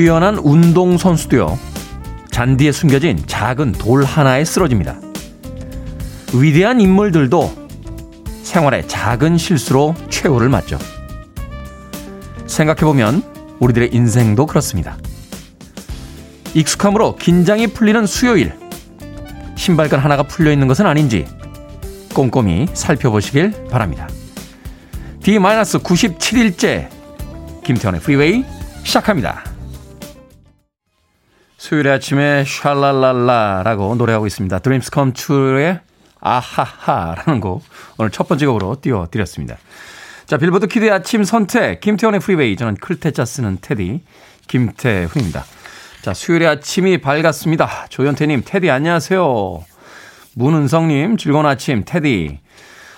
뛰어난 운동선수도요, 잔디에 숨겨진 작은 돌 하나에 쓰러집니다. 위대한 인물들도 생활의 작은 실수로 최후를 맞죠. 생각해보면 우리들의 인생도 그렇습니다. 익숙함으로 긴장이 풀리는 수요일. 신발끈 하나가 풀려 있는 것은 아닌지 꼼꼼히 살펴보시길 바랍니다. D-97일째 김태훈의 프리웨이 시작합니다. 수요일 아침에 샬랄랄라라고 노래하고 있습니다. Dreams Come True의 Ahaha라는 곡 오늘 첫 번째 곡으로 띄워드렸습니다. 자 빌보드 kid의 아침 선택 김태훈의 프리웨이 저는 클 태 자 쓰는 테디 김태훈입니다. 자 수요일의 아침이 밝았습니다. 조현태님 테디 안녕하세요. 문은성님 즐거운 아침 테디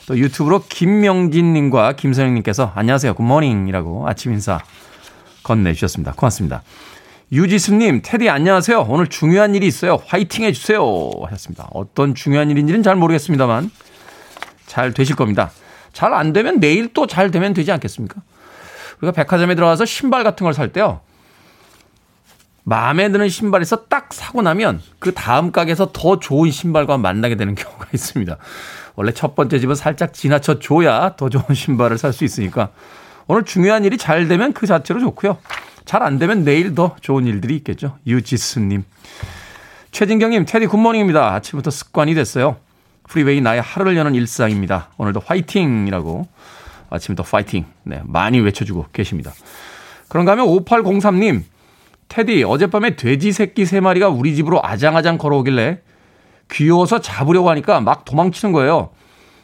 또 유튜브로 김명진님과 김선영님께서 안녕하세요 굿모닝이라고 아침 인사 건네주셨습니다. 고맙습니다. 유지수님, 테디 안녕하세요. 오늘 중요한 일이 있어요. 화이팅 해주세요. 하셨습니다. 어떤 중요한 일인지는 잘 모르겠습니다만 잘 되실 겁니다. 잘 안 되면 내일 또 잘 되면 되지 않겠습니까? 우리가 백화점에 들어가서 신발 같은 걸 살 때요. 마음에 드는 신발에서 딱 사고 나면 그 다음 가게에서 더 좋은 신발과 만나게 되는 경우가 있습니다. 원래 첫 번째 집은 살짝 지나쳐 줘야 더 좋은 신발을 살 수 있으니까 오늘 중요한 일이 잘 되면 그 자체로 좋고요. 잘 안 되면 내일 더 좋은 일들이 있겠죠. 유지수님. 최진경님, 테디 good morning입니다. 아침부터 습관이 됐어요. 프리웨이 나의 하루를 여는 일상입니다. 오늘도 화이팅이라고 아침부터 파이팅. 네, 많이 외쳐주고 계십니다. 그런가 하면 5803님, 테디, 어젯밤에 돼지 새끼 3마리가 우리 집으로 아장아장 걸어오길래 귀여워서 잡으려고 하니까 막 도망치는 거예요.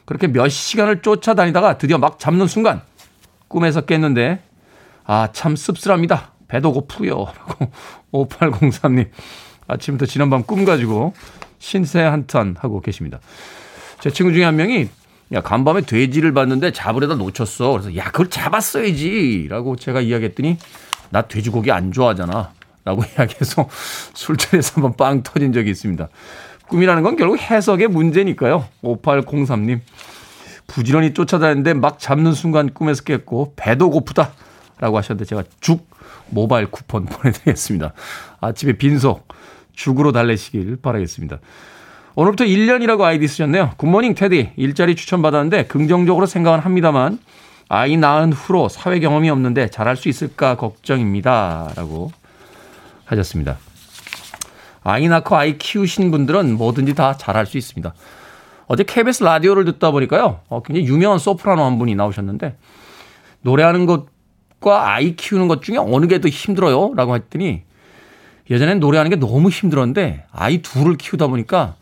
그렇게 몇 시간을 쫓아다니다가 드디어 막 잡는 순간 꿈에서 깼는데 아, 참 씁쓸합니다. 배도 고프요. 라고 5803님 아침부터 지난밤 꿈 가지고 신세 한탄 하고 계십니다. 제 친구 중에 한 명이 야, 간밤에 돼지를 봤는데 잡으려다 놓쳤어. 그래서 야, 그걸 잡았어야지. 라고 제가 이야기했더니 나 돼지고기 안 좋아하잖아. 라고 이야기해서 술자리에서 한번 빵 터진 적이 있습니다. 꿈이라는 건 결국 해석의 문제니까요. 5803님. 부지런히 쫓아다녔는데 막 잡는 순간 꿈에서 깼고 배도 고프다 라고 하셨는데 제가 죽 모바일 쿠폰 보내드리겠습니다. 아침에 빈속 죽으로 달래시길 바라겠습니다. 오늘부터 1년이라고 아이디 쓰셨네요. 굿모닝 테디 일자리 추천받았는데 긍정적으로 생각은 합니다만 아이 낳은 후로 사회 경험이 없는데 잘할 수 있을까 걱정입니다. 라고 하셨습니다. 아이 낳고 아이 키우신 분들은 뭐든지 다 잘할 수 있습니다. 어제 KBS 라디오를 듣다 보니까요. 어, 굉장히 유명한 소프라노 한 분이 나오셨는데 노래하는 것 과 아이 키우는 것 중에 어느 게 더 힘들어요? 라고 했더니 예전엔 노래하는 게 너무 힘들었는데 아이 둘을 키우다 보니까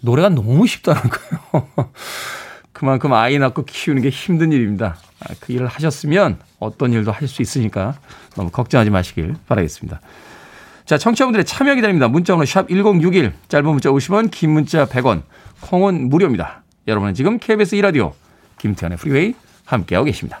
노래가 너무 쉽다는 거예요. 그만큼 아이 낳고 키우는 게 힘든 일입니다. 아, 그 일을 하셨으면 어떤 일도 하실 수 있으니까 너무 걱정하지 마시길 바라겠습니다. 자, 청취자분들의 참여 기다립니다. 문자번호 샵 1061, 짧은 문자 50원, 긴 문자 100원, 콩은 무료입니다. 여러분은 지금 KBS 2라디오 김태훈의 프리웨이 함께하고 계십니다.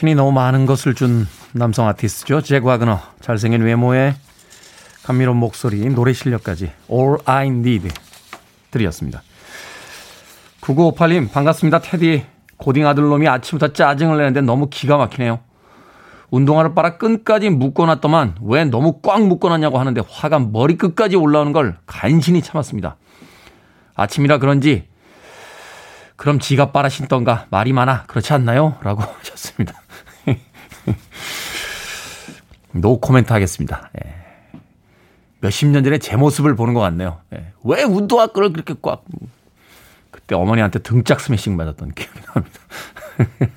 신이 너무 많은 것을 준 남성 아티스트죠. 잭 와그너. 잘생긴 외모에 감미로운 목소리, 노래 실력까지 All I Need 드렸습니다. 9958님 반갑습니다. 테디. 고딩 아들놈이 아침부터 짜증을 내는데 너무 기가 막히네요. 운동화를 빨아 끈까지 묶어놨더만 왜 너무 꽉 묶어놨냐고 하는데 화가 머리끝까지 올라오는 걸 간신히 참았습니다. 아침이라 그런지 그럼 지가 빨아 신던가 말이 많아 그렇지 않나요? 라고 하셨습니다. 노 코멘트 하겠습니다. 예. 몇십 년 전에 제 모습을 보는 것 같네요. 예. 왜 운동화 끈을 그렇게 꽉. 그때 어머니한테 등짝 스매싱 맞았던 기억이 납니다.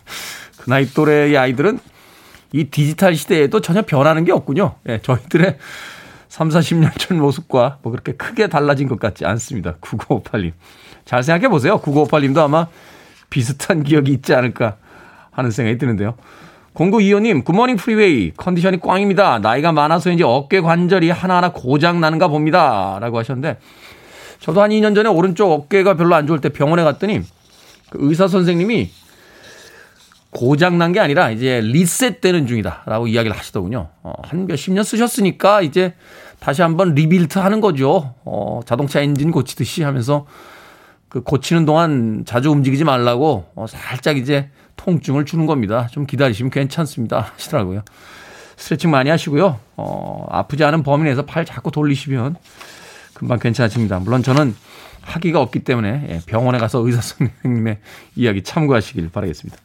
그 나이 또래의 아이들은 이 디지털 시대에도 전혀 변하는 게 없군요. 예, 저희들의 3, 40년 전 모습과 뭐 그렇게 크게 달라진 것 같지 않습니다. 9958님. 잘 생각해 보세요. 9958님도 아마 비슷한 기억이 있지 않을까 하는 생각이 드는데요. 0925님, good morning 프리웨이. 컨디션이 꽝입니다. 나이가 많아서인지 어깨 관절이 하나하나 고장 나는가 봅니다. 라고 하셨는데, 저도 한 2년 전에 오른쪽 어깨가 별로 안 좋을 때 병원에 갔더니, 그 의사 선생님이 고장 난 게 아니라 이제 리셋되는 중이다. 라고 이야기를 하시더군요. 어, 한 몇십 년 쓰셨으니까 이제 다시 한번 rebuilt 하는 거죠. 어, 자동차 엔진 고치듯이 하면서 그 고치는 동안 자주 움직이지 말라고 어, 살짝 이제 통증을 주는 겁니다. 좀 기다리시면 괜찮습니다. 하시더라고요. 스트레칭 많이 하시고요. 어, 아프지 않은 범위 내에서 팔 자꾸 돌리시면 금방 괜찮아집니다. 물론 저는 학위가 없기 때문에 예, 병원에 가서 의사 선생님의 이야기 참고하시길 바라겠습니다.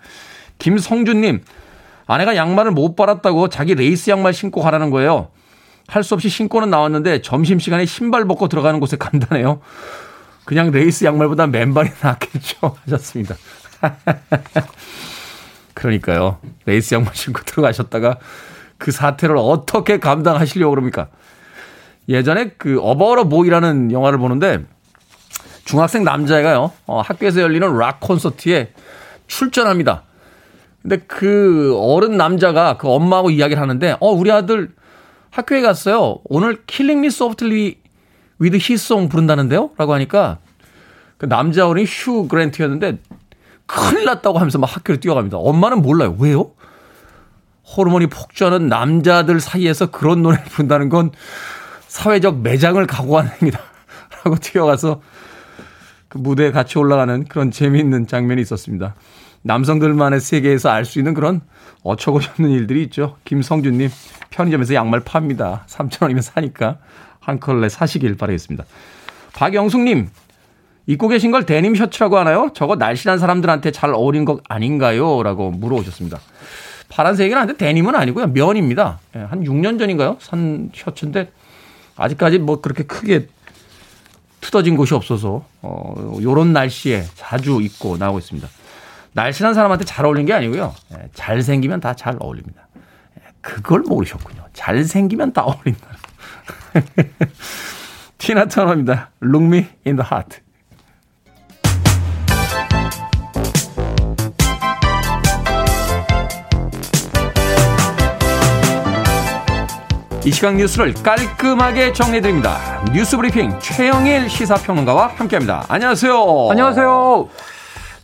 김성준님, 아내가 양말을 못 빨았다고 자기 레이스 양말 신고 가라는 거예요. 할 수 없이 신고는 나왔는데 점심시간에 신발 벗고 들어가는 곳에 간다네요. 그냥 레이스 양말보다 맨발이 낫겠죠. 하셨습니다. 그러니까요. 레이스 양말 신고 들어가셨다가 그 사태를 어떻게 감당하시려고 그럽니까? 예전에 그 About a Boy라는 영화를 보는데 중학생 남자애가요. 어, 학교에서 열리는 락 콘서트에 출전합니다. 근데 그 어른 남자가 그 엄마하고 이야기를 하는데 어 우리 아들 학교에 갔어요. 오늘 Killing Me Softly with His Song 부른다는데요? 라고 하니까 그 남자 어른이 휴 그랜트였는데 큰일 났다고 하면서 막 학교로 뛰어갑니다. 엄마는 몰라요. 왜요? 호르몬이 폭주하는 남자들 사이에서 그런 노래를 부른다는 건 사회적 매장을 각오하는 행위다. 라고 뛰어가서 그 무대에 같이 올라가는 그런 재미있는 장면이 있었습니다. 남성들만의 세계에서 알 수 있는 그런 어처구니 없는 일들이 있죠. 김성준님, 편의점에서 양말 팝니다. 3,000원이면 사니까 한 컬레 사시길 바라겠습니다. 박영숙님, 입고 계신 걸 데님 셔츠라고 하나요? 저거 날씬한 사람들한테 잘 어울린 것 아닌가요? 라고 물어오셨습니다. 파란색이긴 한데 데님은 아니고요. 면입니다. 예, 한 6년 전인가요? 산 셔츠인데 아직까지 뭐 그렇게 크게 뜯어진 곳이 없어서 어 요런 날씨에 자주 입고 나오고 있습니다. 날씬한 사람한테 잘 어울리는 게 아니고요. 예, 잘생기면 다 잘 어울립니다. 예, 그걸 모르셨군요. 잘 생기면 다 어울린다. 티나 터너입니다. Look me in the heart. 이 시각 뉴스를 깔끔하게 정리해드립니다. 뉴스 브리핑 최영일 시사평론가와 함께합니다. 안녕하세요. 안녕하세요.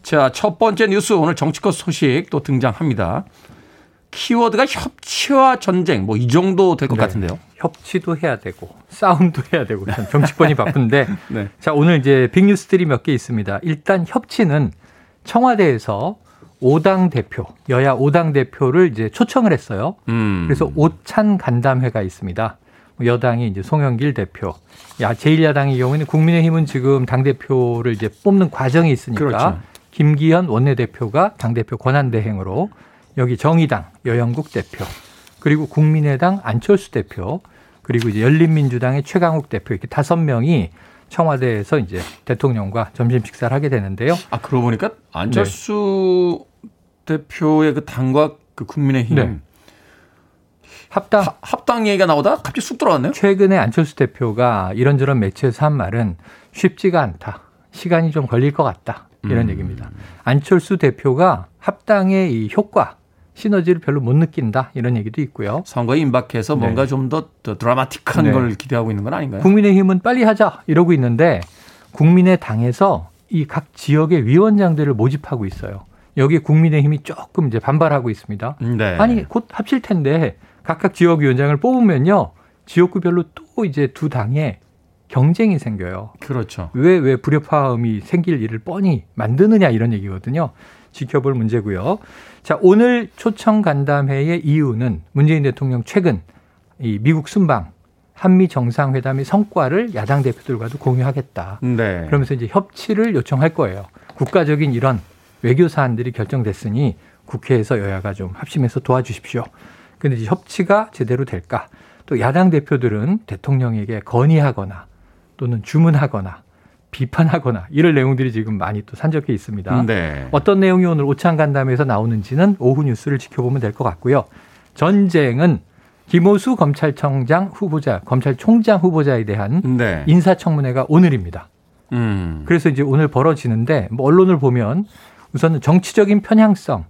자, 첫 번째 뉴스 오늘 정치권 소식 또 등장합니다. 키워드가 협치와 전쟁 뭐 이 정도 될것 네. 같은데요. 협치도 해야 되고 싸움도 해야 되고 참 정치권이 바쁜데 네. 자 오늘 이제 빅뉴스들이 몇 개 있습니다. 일단 협치는 청와대에서 5당 대표, 여야 5당 대표를 이제 초청을 했어요. 음. 그래서 오찬 간담회가 있습니다. 여당이 이제 송영길 대표, 야 제1야당의 경우에는 국민의힘은 지금 당 대표를 이제 뽑는 과정이 있으니까 그렇죠. 김기현 원내대표가 당 대표 권한 대행으로 여기 정의당 여영국 대표 그리고 국민의당 안철수 대표 그리고 이제 열린민주당의 최강욱 대표 이렇게 다섯 명이 청와대에서 이제 대통령과 점심 식사를 하게 되는데요. 아 그러고 보니까 안철수 네. 대표의 그 당과 그 국민의힘 네. 합당 하, 합당 얘기가 나오다 갑자기 쑥 들어왔네요. 최근에 안철수 대표가 이런저런 매체에서 한 말은 쉽지가 않다. 시간이 좀 걸릴 것 같다. 이런 음. 얘기입니다. 안철수 대표가 합당의 이 효과 시너지를 별로 못 느낀다 이런 얘기도 있고요. 선거에 임박해서 뭔가 네. 좀더 드라마틱한 네. 걸 기대하고 있는 건 아닌가요? 국민의힘은 빨리 하자 이러고 있는데 국민의 당에서 이 각 지역의 위원장들을 모집하고 있어요. 여기 국민의힘이 조금 이제 반발하고 있습니다. 네. 아니 곧 합칠 텐데 각각 지역 위원장을 뽑으면요 지역구별로 또 이제 두 당에 경쟁이 생겨요. 그렇죠. 왜, 왜 불협화음이 생길 일을 뻔히 만드느냐 이런 얘기거든요. 지켜볼 문제고요. 자, 오늘 초청 간담회의 이유는 문재인 대통령 최근 이 미국 순방 한미 정상회담의 성과를 야당 대표들과도 공유하겠다. 네. 그러면서 이제 협치를 요청할 거예요. 국가적인 이런 외교 사안들이 결정됐으니 국회에서 여야가 좀 합심해서 도와주십시오. 근데 이제 협치가 제대로 될까? 또 야당 대표들은 대통령에게 건의하거나 또는 주문하거나 비판하거나 이럴 내용들이 지금 많이 또 산적해 있습니다. 네. 어떤 내용이 오늘 오찬 간담회에서 나오는지는 오후 뉴스를 지켜보면 될 것 같고요. 전쟁은 김호수 검찰청장 후보자, 검찰총장 후보자에 대한 네. 인사청문회가 오늘입니다. 음. 그래서 이제 오늘 벌어지는데 뭐 언론을 보면 우선은 정치적인 편향성.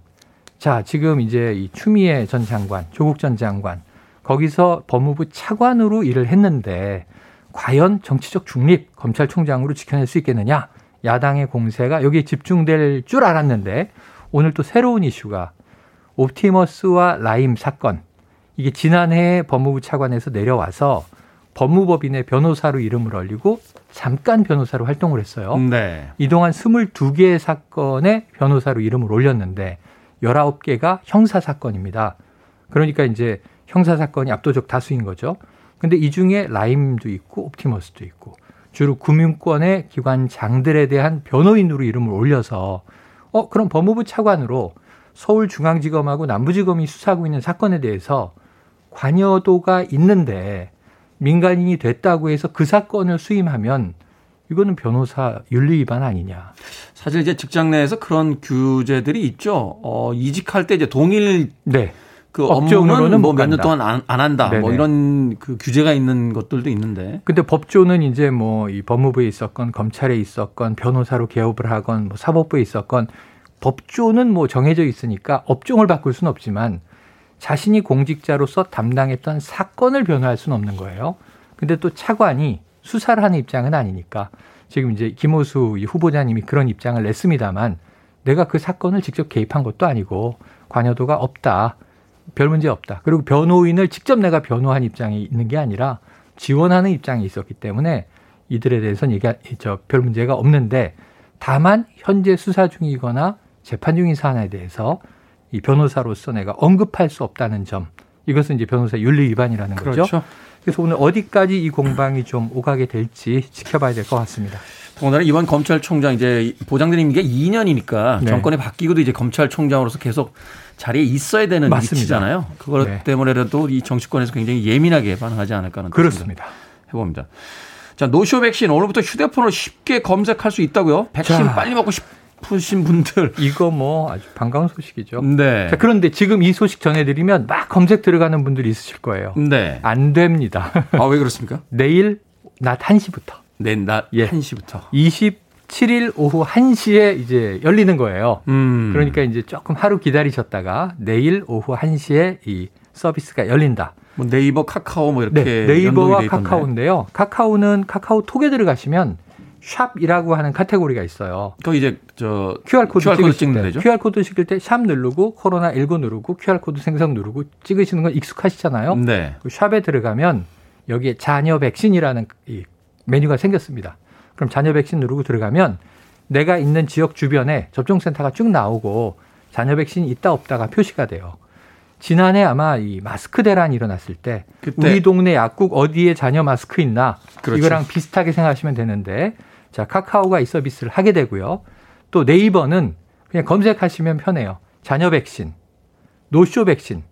자, 지금 이제 이 추미애 전 장관, 조국 전 장관 거기서 법무부 차관으로 일을 했는데 과연 정치적 중립 검찰총장으로 지켜낼 수 있겠느냐? 야당의 공세가 여기에 집중될 줄 알았는데 오늘 또 새로운 이슈가 옵티머스와 라임 사건 이게 지난해 법무부 차관에서 내려와서 법무법인의 변호사로 이름을 올리고 잠깐 변호사로 활동을 했어요. 네. 이동안 22개의 사건에 변호사로 이름을 올렸는데 19개가 형사 사건입니다. 그러니까 이제 형사 사건이 압도적 다수인 거죠. 근데 이 중에 라임도 있고 옵티머스도 있고 주로 금융권의 기관장들에 대한 변호인으로 이름을 올려서 어 그럼 법무부 차관으로 서울중앙지검하고 남부지검이 수사하고 있는 사건에 대해서 관여도가 있는데 민간인이 됐다고 해서 그 사건을 수임하면 이거는 변호사 윤리 위반 아니냐. 사실 이제 직장 내에서 그런 규제들이 있죠. 어, 이직할 때 이제 동일 네. 그 업무는 뭐 몇 년 동안 안, 안 한다. 뭐 네네. 뭐 이런 그 규제가 있는 것들도 있는데. 근데 법조는 이제 뭐 이 법무부에 있었건 검찰에 있었건 변호사로 개업을 하건 뭐 사법부에 있었건 법조는 뭐 정해져 있으니까 업종을 바꿀 수는 없지만 자신이 공직자로서 담당했던 사건을 변호할 수는 없는 거예요. 근데 또 차관이 수사를 하는 입장은 아니니까 지금 이제 김호수 후보자님이 그런 입장을 냈습니다만 내가 그 사건을 직접 개입한 것도 아니고 관여도가 없다. 별 문제 없다. 그리고 변호인을 직접 내가 변호한 입장이 있는 게 아니라 지원하는 입장이 있었기 때문에 이들에 대해서는 얘기 저별 문제가 없는데 다만 현재 수사 중이거나 재판 중인 사안에 대해서 이 변호사로서 내가 언급할 수 없다는 점 이것은 이제 변호사 윤리 위반이라는 거죠. 그렇죠. 그래서 오늘 어디까지 이 공방이 좀 오가게 될지 지켜봐야 될 것 같습니다. 더군다나 이번 검찰총장 이제 보장드리는 게 2년이니까 네. 정권이 바뀌고도 이제 검찰총장으로서 계속 자리에 있어야 되는 맞습니다. 위치잖아요. 그것 네. 때문에라도 이 정치권에서 굉장히 예민하게 반응하지 않을까 하는 그렇습니다. 해봅니다. 자 노쇼 백신 오늘부터 휴대폰으로 쉽게 검색할 수 있다고요? 백신 자. 빨리 먹고 싶 싶으신 분들 이거 뭐 아주 반가운 소식이죠. 네. 자, 그런데 지금 이 소식 전해드리면 막 검색 들어가는 분들이 있으실 거예요. 네. 안 됩니다. 아 왜 그렇습니까? 내일 낮 1시부터. 내일 낮 예. 1시부터. 27일 오후 1시에 이제 열리는 거예요. 음. 그러니까 이제 조금 하루 기다리셨다가 내일 오후 1시에 이 서비스가 열린다. 뭐 네이버, 카카오 뭐 이렇게 네, 네이버와 카카오인데요. 카카오는 카카오톡에 들어가시면 샵이라고 하는 카테고리가 있어요. 그 이제 저 QR 코드, QR 코드 찍는 데죠. QR 코드 찍을 때 샵 누르고 코로나 19 누르고 QR 코드 생성 누르고 찍으시는 건 익숙하시잖아요. 네. 그 샵에 들어가면 여기에 잔여 백신이라는 이 메뉴가 생겼습니다. 그럼 잔여 백신 누르고 들어가면 내가 있는 지역 주변에 접종센터가 쭉 나오고 잔여 백신이 있다 없다가 표시가 돼요. 지난해 아마 이 마스크 대란이 일어났을 때 우리 동네 약국 어디에 자녀 마스크 있나 그렇죠. 이거랑 비슷하게 생각하시면 되는데 자, 카카오가 이 서비스를 하게 되고요. 또 네이버는 그냥 검색하시면 편해요. 자녀 백신, 노쇼 백신,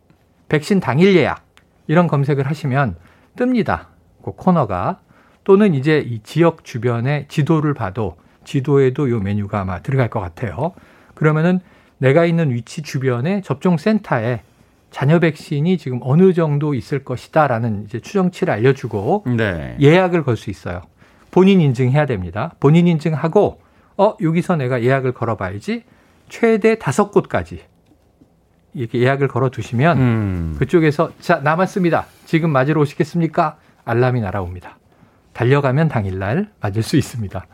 백신 당일 예약 이런 검색을 하시면 뜹니다. 그 코너가 또는 이제 이 지역 주변의 지도를 봐도 지도에도 요 메뉴가 아마 들어갈 것 같아요. 그러면은 내가 있는 위치 주변에 접종 센터에 자녀 백신이 지금 어느 정도 있을 것이다라는 이제 추정치를 알려주고 네. 예약을 걸 수 있어요. 본인 인증해야 됩니다. 본인 인증하고 어 여기서 내가 예약을 걸어봐야지 최대 다섯 곳까지 이렇게 예약을 걸어 두시면 음. 그쪽에서 자 남았습니다. 지금 맞으러 오시겠습니까? 알람이 날아옵니다. 달려가면 당일날 맞을 수 있습니다.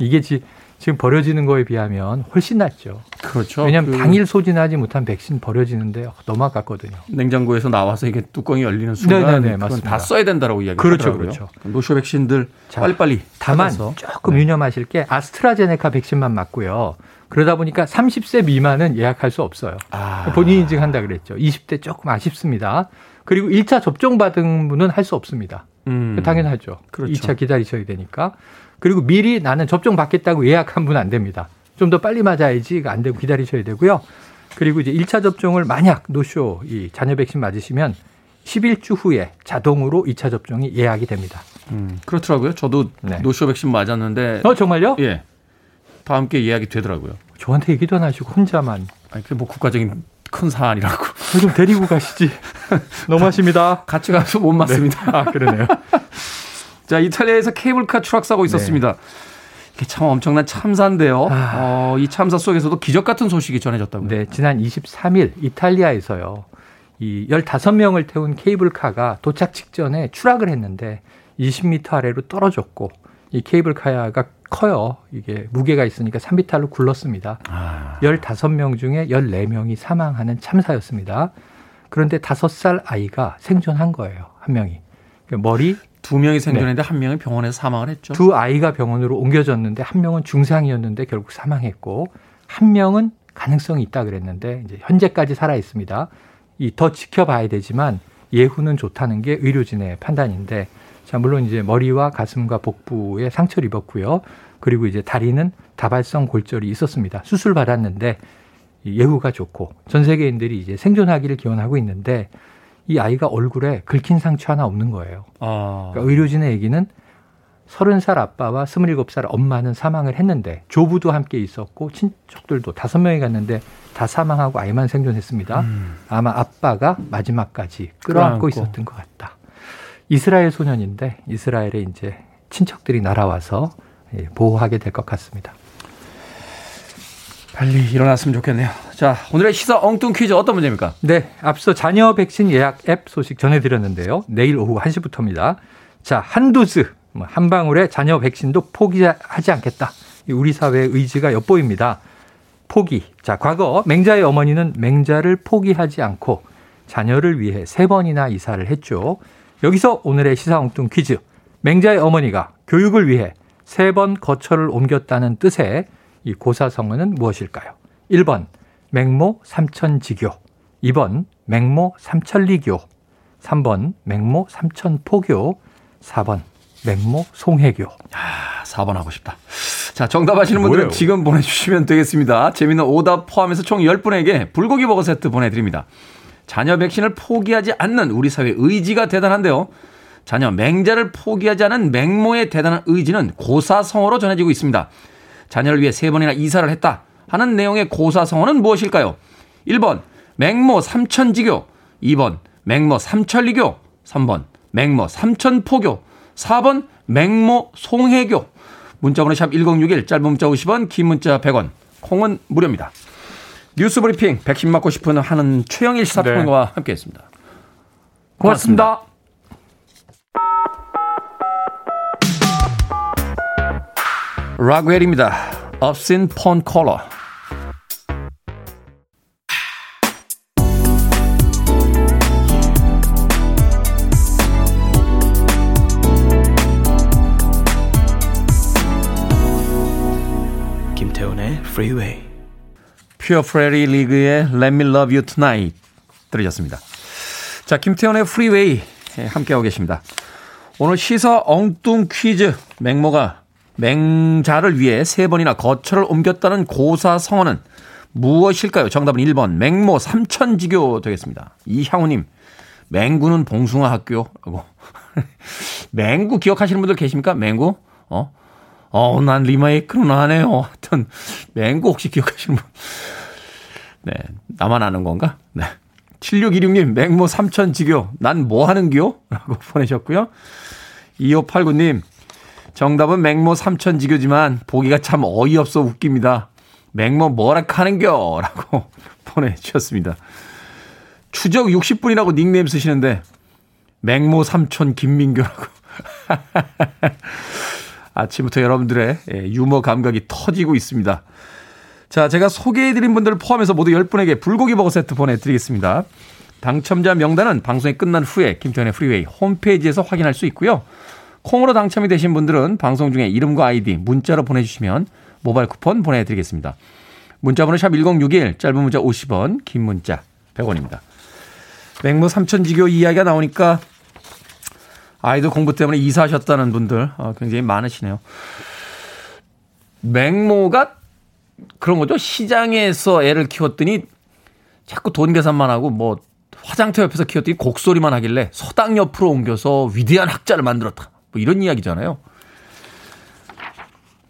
이게 지, 지금 버려지는 거에 비하면 훨씬 낫죠. 그렇죠. 왜냐하면 그 당일 소진하지 못한 백신 버려지는데 너무 아깝거든요. 냉장고에서 나와서 이게 뚜껑이 열리는 순간 네네네, 맞습니다. 다 써야 된다라고 이야기 그렇죠, 그렇죠. 노쇼 백신들 자, 빨리빨리 다만 찾아서. 조금 네. 유념하실 게 아스트라제네카 백신만 맞고요. 그러다 보니까 30세 미만은 예약할 수 없어요. 아. 본인 인증한다 그랬죠. 20대 조금 아쉽습니다. 그리고 1차 접종 받은 분은 할 수 없습니다. 음. 당연하죠. 그렇죠. 2차 기다리셔야 되니까. 그리고 미리 나는 접종 받겠다고 예약한 분 안 됩니다. 좀 더 빨리 맞아야지 안 되고 기다리셔야 되고요. 그리고 이제 1차 접종을 만약 노쇼 이 자녀 백신 맞으시면 11주 후에 자동으로 2차 접종이 예약이 됩니다. 음, 그렇더라고요. 저도 네. 노쇼 백신 맞았는데. 어, 정말요? 예. 다 함께 예약이 되더라고요. 저한테 얘기도 안 하시고 혼자만. 아니, 그게 뭐 국가적인 큰 사안이라고. 좀 데리고 가시지. 너무하십니다. 같이 가서 못 맞습니다. 네. 아, 그러네요. 자, 이탈리아에서 케이블카 추락 사고 있었습니다. 네. 이게 참 엄청난 참사인데요. 아... 어, 이 참사 속에서도 기적 같은 소식이 전해졌다고요. 네, 지난 23일 이탈리아에서요. 이 15명을 태운 케이블카가 도착 직전에 추락을 했는데 20m 아래로 떨어졌고 이 케이블카가 커요. 이게 무게가 있으니까 3비탈로 굴렀습니다. 아... 15명 중에 14명이 사망하는 참사였습니다. 그런데 5살 아이가 생존한 거예요. 한 명이. 그 머리 두 명이 생존했는데 네. 한 명이 병원에서 사망을 했죠. 두 아이가 병원으로 옮겨졌는데 한 명은 중상이었는데 결국 사망했고 한 명은 가능성이 있다 그랬는데 이제 현재까지 살아 있습니다. 이 더 지켜봐야 되지만 예후는 좋다는 게 의료진의 판단인데 자 물론 이제 머리와 가슴과 복부에 상처를 입었고요. 그리고 이제 다리는 다발성 골절이 있었습니다. 수술 받았는데 예후가 좋고 전 세계인들이 이제 생존하기를 기원하고 있는데 이 아이가 얼굴에 긁힌 상처 하나 없는 거예요. 아. 그러니까 의료진의 얘기는 30살 아빠와 27살 엄마는 사망을 했는데 조부도 함께 있었고 친척들도 다섯 명이 갔는데 다 사망하고 아이만 생존했습니다. 음. 아마 아빠가 마지막까지 끌어안고 있었던 것 같다. 이스라엘 소년인데 이스라엘에 이제 친척들이 날아와서 예, 보호하게 될 것 같습니다. 빨리 일어났으면 좋겠네요. 자, 오늘의 시사 엉뚱 퀴즈 어떤 문제입니까? 네, 앞서 자녀 백신 예약 앱 소식 전해드렸는데요. 내일 오후 1시부터입니다. 자, 한두스, 뭐한 방울의 자녀 백신도 포기하지 않겠다. 우리 사회의 의지가 엿보입니다. 포기. 자, 과거 맹자의 어머니는 맹자를 포기하지 않고 자녀를 위해 세 번이나 이사를 했죠. 여기서 오늘의 시사 엉뚱 퀴즈. 맹자의 어머니가 교육을 위해 세 번 거처를 옮겼다는 뜻의 이 고사성어는 무엇일까요? 1번 맹모 삼천지교, 2번 맹모 삼천리교, 3번 맹모 삼천포교, 4번 맹모 송해교. 아, 4번 하고 싶다. 자, 정답 아시는 분들은 뭐예요? 지금 보내주시면 되겠습니다. 재미있는 오답 포함해서 총 10분에게 불고기 버거 세트 보내드립니다. 자녀 백신을 포기하지 않는 우리 사회의 의지가 대단한데요. 자녀 맹자를 포기하지 않은 맹모의 대단한 의지는 고사성어로 전해지고 있습니다. 자녀를 위해 세 번이나 이사를 했다 하는 내용의 고사성어는 무엇일까요? 1번 맹모 삼천지교 2번 맹모 삼천리교 3번 맹모 삼천포교 4번 맹모 송해교 문자번호 샵 1061 짧은 문자 50원 긴 문자 100원 콩은 무료입니다. 뉴스 브리핑 백신 맞고 싶은 하는 최영일 시사평론가와 네. 함께했습니다. 고맙습니다. 고맙습니다. 락웰입니다. Obscene Pon Color. 김태훈의 Freeway. 퓨어 프레리 리그의 Let Me Love You Tonight 들으셨습니다. 자, 김태훈의 Freeway 함께하고 계십니다. 오늘 시사 엉뚱 퀴즈 맹모가 맹자를 위해 세 번이나 거처를 옮겼다는 고사 성어는 무엇일까요? 정답은 1번 맹모 삼천지교 되겠습니다. 이향우님 맹구는 봉숭아 학교라고 맹구 기억하시는 분들 계십니까? 맹구? 어? 어, 난 리마이크는 안 해요. 하여튼 맹구 혹시 기억하시는 분? 네, 나만 아는 건가? 네. 7616님, 맹모 삼천 지교, 난 뭐 하는겨? 라고 보내셨고요. 2589님, 정답은 맹모 삼천지교지만 보기가 참 어이없어 웃깁니다. 맹모 뭐라 카는겨? 라고 보내주셨습니다. 추적 60분이라고 닉네임 쓰시는데 맹모 삼촌 김민교라고. 아침부터 여러분들의 예, 유머 감각이 터지고 있습니다. 자, 제가 소개해드린 분들을 포함해서 모두 10분에게 불고기 버거 세트 보내드리겠습니다. 당첨자 명단은 방송이 끝난 후에 김태훈의 프리웨이 홈페이지에서 확인할 수 있고요. 콩으로 당첨이 되신 분들은 방송 중에 이름과 아이디 문자로 보내주시면 모바일 쿠폰 보내드리겠습니다. 문자번호 샵 1061, 짧은 문자 50원, 긴 문자 100원입니다. 맹모 삼천지교 이야기가 나오니까 아이들 공부 때문에 이사하셨다는 분들 어, 굉장히 많으시네요. 맹모가 그런 거죠. 시장에서 애를 키웠더니 자꾸 돈 계산만 하고 뭐 화장터 옆에서 키웠더니 곡소리만 하길래 서당 옆으로 옮겨서 위대한 학자를 만들었다. 뭐 이런 이야기잖아요.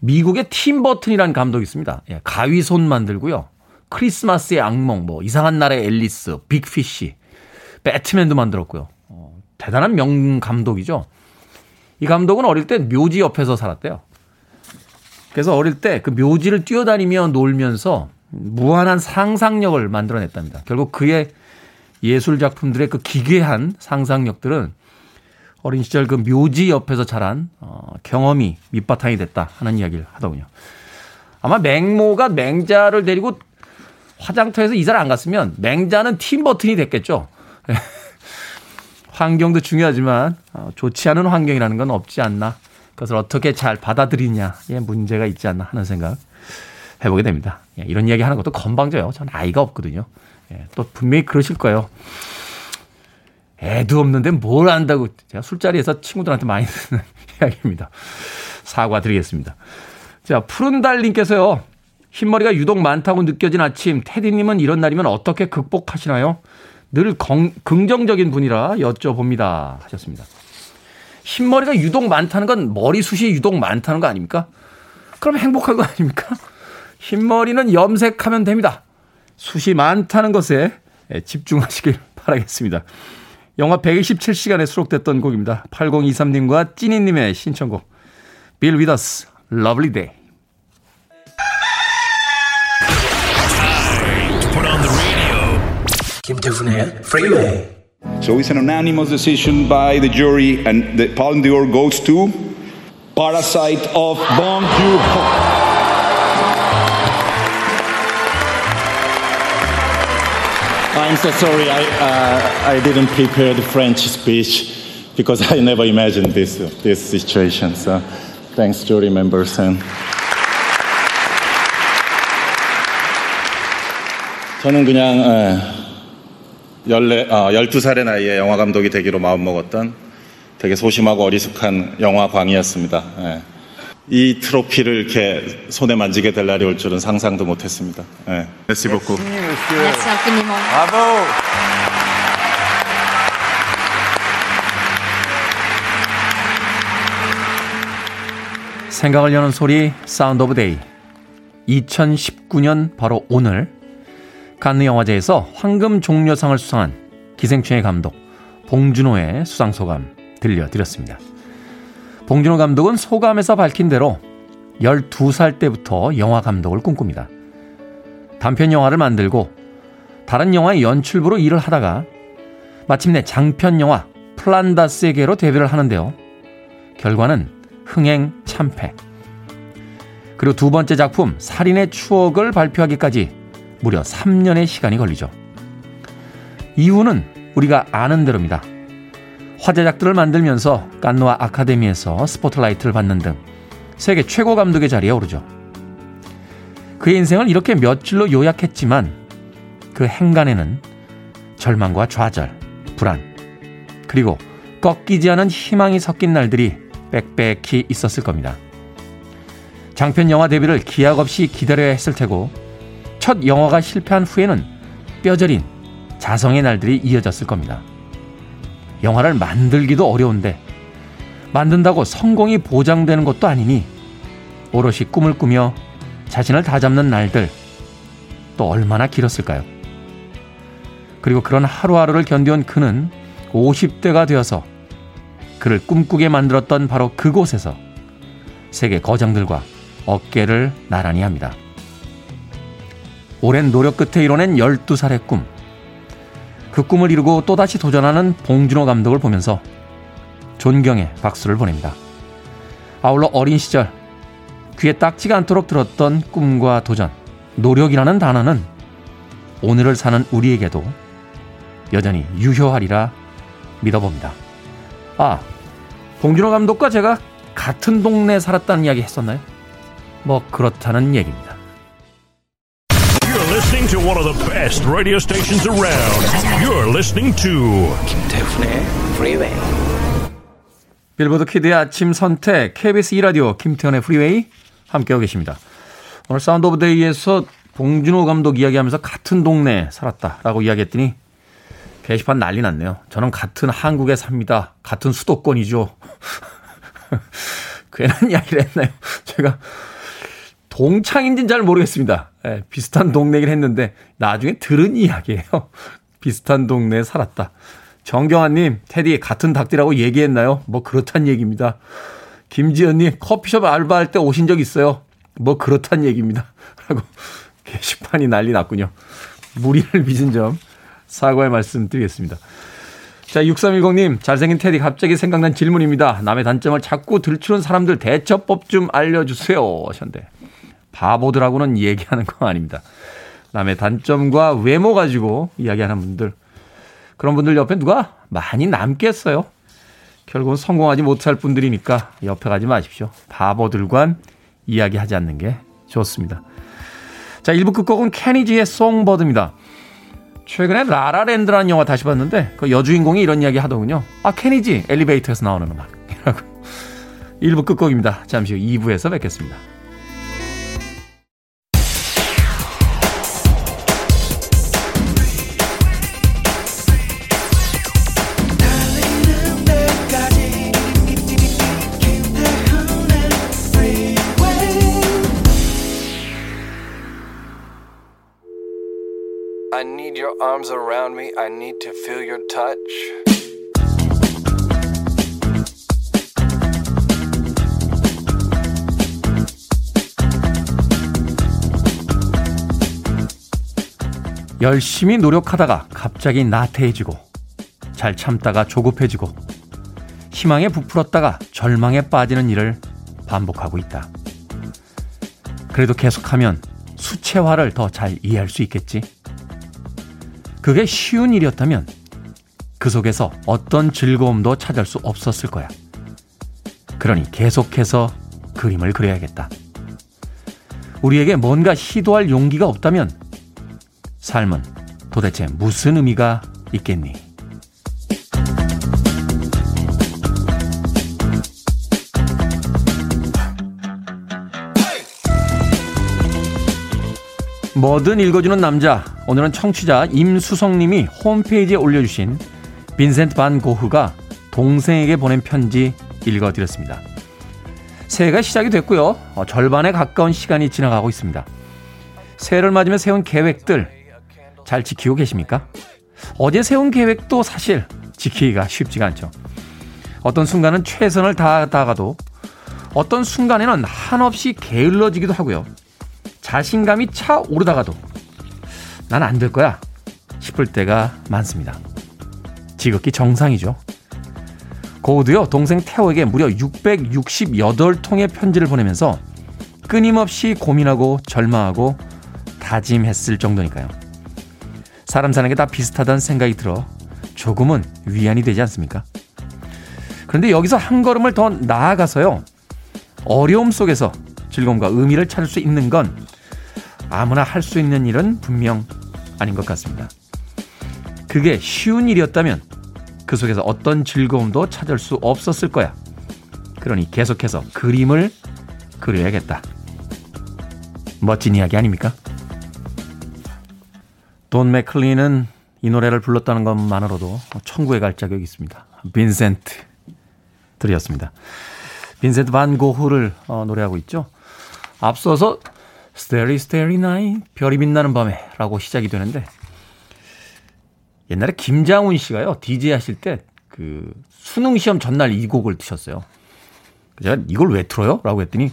미국의 팀 버튼이라는 감독이 있습니다. 예, 가위손 만들고요. 크리스마스의 악몽, 뭐 이상한 날의 앨리스, 빅피쉬. 배트맨도 만들었고요. 어, 대단한 명 감독이죠. 이 감독은 어릴 때 묘지 옆에서 살았대요. 그래서 어릴 때 그 묘지를 뛰어다니며 놀면서 무한한 상상력을 만들어냈답니다. 결국 그의 예술 작품들의 그 기괴한 상상력들은 어린 시절 그 묘지 옆에서 자란 어, 경험이 밑바탕이 됐다 하는 이야기를 하더군요. 아마 맹모가 맹자를 데리고 화장터에서 이사를 안 갔으면 맹자는 팀 버튼이 됐겠죠. 환경도 중요하지만 어, 좋지 않은 환경이라는 건 없지 않나. 그것을 어떻게 잘 받아들이냐에 문제가 있지 않나 하는 생각 해보게 됩니다. 예, 이런 이야기 하는 것도 건방져요. 저는 아이가 없거든요. 예, 또 분명히 그러실 거예요. 애도 없는데 뭘 안다고 제가 술자리에서 친구들한테 많이 듣는 이야기입니다. 사과드리겠습니다. 자, 푸른 달님께서요. 흰머리가 유독 많다고 느껴진 아침, 테디님은 이런 날이면 어떻게 극복하시나요? 늘 건, 긍정적인 분이라 여쭤봅니다. 하셨습니다. 흰머리가 유독 많다는 건 머리숱이 유독 많다는 거 아닙니까? 그럼 행복한 거 아닙니까? 흰머리는 염색하면 됩니다. 숱이 많다는 것에 집중하시길 바라겠습니다. 영화 127시간에 수록됐던 곡입니다. 8023님과 찐이님의 신청곡. Bill with us, lovely day. 김태훈의 Freeway. So it's an unanimous decision by the jury, and the Palme d'Or goes to Parasite of Bong Joon-ho. I'm so sorry. I uh, I didn't prepare the French speech because I never imagined this this situation. So, thanks, jury members and. 저는 그냥 열네, 아, 12살의 나이에 영화 감독이 되기로 마음먹었던 되게 소심하고 어리숙한 영화 광이었습니다. 예. 이 트로피를 이렇게 손에 만지게 될 날이 올 줄은 상상도 못했습니다. 예. Merci beaucoup. Merci infiniment. 브라보! 생각을 여는 소리 Sound of Day 2019년 바로 오늘 칸느 영화제에서 황금 종려상을 수상한 기생충의 감독 봉준호의 수상 소감 들려드렸습니다. 봉준호 감독은 소감에서 밝힌 대로 12살 때부터 영화 감독을 꿈꿉니다. 단편 영화를 만들고 다른 영화의 연출부로 일을 하다가 마침내 장편 영화 플란다스에게로 데뷔를 하는데요. 결과는 흥행 참패. 그리고 두 번째 작품 살인의 추억을 발표하기까지 무려 3년의 시간이 걸리죠. 이유는 우리가 아는 대로입니다. 화제작들을 만들면서 깐누아 아카데미에서 스포트라이트를 받는 등 세계 최고 감독의 자리에 오르죠. 그의 인생을 이렇게 몇 줄로 요약했지만 그 행간에는 절망과 좌절, 불안, 그리고 꺾이지 않은 희망이 섞인 날들이 빽빽히 있었을 겁니다. 장편 영화 데뷔를 기약 없이 기다려야 했을 테고 첫 영화가 실패한 후에는 뼈저린 자성의 날들이 이어졌을 겁니다. 영화를 만들기도 어려운데 만든다고 성공이 보장되는 것도 아니니 오롯이 꿈을 꾸며 자신을 다잡는 날들 또 얼마나 길었을까요? 그리고 그런 하루하루를 견뎌온 그는 50대가 되어서 그를 꿈꾸게 만들었던 바로 그곳에서 세계 거장들과 어깨를 나란히 합니다. 오랜 노력 끝에 이뤄낸 12살의 꿈. 그 꿈을 이루고 또다시 도전하는 봉준호 감독을 보면서 존경의 박수를 보냅니다. 아울러 어린 시절 귀에 딱지가 않도록 들었던 꿈과 도전, 노력이라는 단어는 오늘을 사는 우리에게도 여전히 유효하리라 믿어봅니다. 아, 봉준호 감독과 제가 같은 동네에 살았다는 이야기 했었나요? 뭐 그렇다는 얘기입니다. Listening to one of the best radio stations around. You're listening to 김태훈의 Freeway. 빌보드 kid의 아침 선택 KBS 2 라디오 김태훈의 프리웨이 함께하고 계십니다. 오늘 Sound of Day에서 봉준호 감독 이야기하면서 같은 동네에 살았다라고 이야기했더니 게시판 난리 났네요. 저는 같은 한국에 삽니다. 같은 수도권이죠. 괜한 이야기를 했나요? 제가 동창인지는 잘 모르겠습니다. 네, 비슷한 동네긴 했는데 나중에 들은 이야기예요. 비슷한 동네에 살았다. 정경아님, 테디 같은 닭띠라고 얘기했나요? 뭐 그렇단 얘기입니다. 김지연님, 커피숍 알바할 때 오신 적 있어요? 뭐 그렇단 얘기입니다. 라고 게시판이 난리 났군요. 무리를 빚은 점 사과의 말씀 드리겠습니다. 자, 6310님, 잘생긴 테디 갑자기 생각난 질문입니다. 남의 단점을 자꾸 들추는 사람들 대처법 좀 알려주세요. 하셨는데, 바보들하고는 얘기하는 거 아닙니다. 남의 단점과 외모 가지고 이야기하는 분들, 그런 분들 옆에 누가 많이 남겠어요. 결국은 성공하지 못할 분들이니까 옆에 가지 마십시오. 바보들과 이야기하지 않는 게 좋습니다. 자, 1부 끝곡은 케니지의 송버드입니다. 최근에 라라랜드라는 영화 다시 봤는데 그 여주인공이 이런 이야기 하더군요. 아, 케니지 엘리베이터에서 나오는 음악이라고. 1부 끝곡입니다. 잠시 후 2부에서 뵙겠습니다. Arms around me. I need to feel your touch. 열심히 노력하다가 갑자기 나태해지고 잘 참다가 조급해지고 희망에 부풀었다가 절망에 빠지는 일을 반복하고 있다. 그래도 계속하면 수채화를 더 잘 이해할 수 있겠지. 그게 쉬운 일이었다면 그 속에서 어떤 즐거움도 찾을 수 없었을 거야. 그러니 계속해서 그림을 그려야겠다. 우리에게 뭔가 시도할 용기가 없다면 삶은 도대체 무슨 의미가 있겠니? 뭐든 읽어주는 남자. 오늘은 청취자 임수성님이 홈페이지에 올려주신 빈센트 반 고흐가 동생에게 보낸 편지 읽어드렸습니다. 새해가 시작이 됐고요. 어, 절반에 가까운 시간이 지나가고 있습니다. 새해를 맞으며 세운 계획들 잘 지키고 계십니까? 어제 세운 계획도 사실 지키기가 쉽지가 않죠. 어떤 순간은 최선을 다하다가도 어떤 순간에는 한없이 게을러지기도 하고요. 자신감이 차오르다가도 난 안 될 거야 싶을 때가 많습니다. 지극히 정상이죠. 고우도요, 동생 태호에게 무려 668통의 편지를 보내면서 끊임없이 고민하고 절망하고 다짐했을 정도니까요. 사람 사는 게 다 비슷하다는 생각이 들어 조금은 위안이 되지 않습니까? 그런데 여기서 한 걸음을 더 나아가서요. 어려움 속에서 즐거움과 의미를 찾을 수 있는 건 아무나 할 수 있는 일은 분명 아닌 것 같습니다. 그게 쉬운 일이었다면 그 속에서 어떤 즐거움도 찾을 수 없었을 거야. 그러니 계속해서 그림을 그려야겠다. 멋진 이야기 아닙니까? 돈 맥클린은 이 노래를 불렀다는 것만으로도 천국에 갈 자격이 있습니다. 빈센트 들으셨습니다. 빈센트 반 고흐를 어, 노래하고 있죠. 앞서서 starry starry night 별이 빛나는 밤에 라고 시작이 되는데 옛날에 김장훈 씨가요. DJ 하실 때 그 수능 시험 전날 이 곡을 트셨어요. 제가 이걸 왜 틀어요? 라고 했더니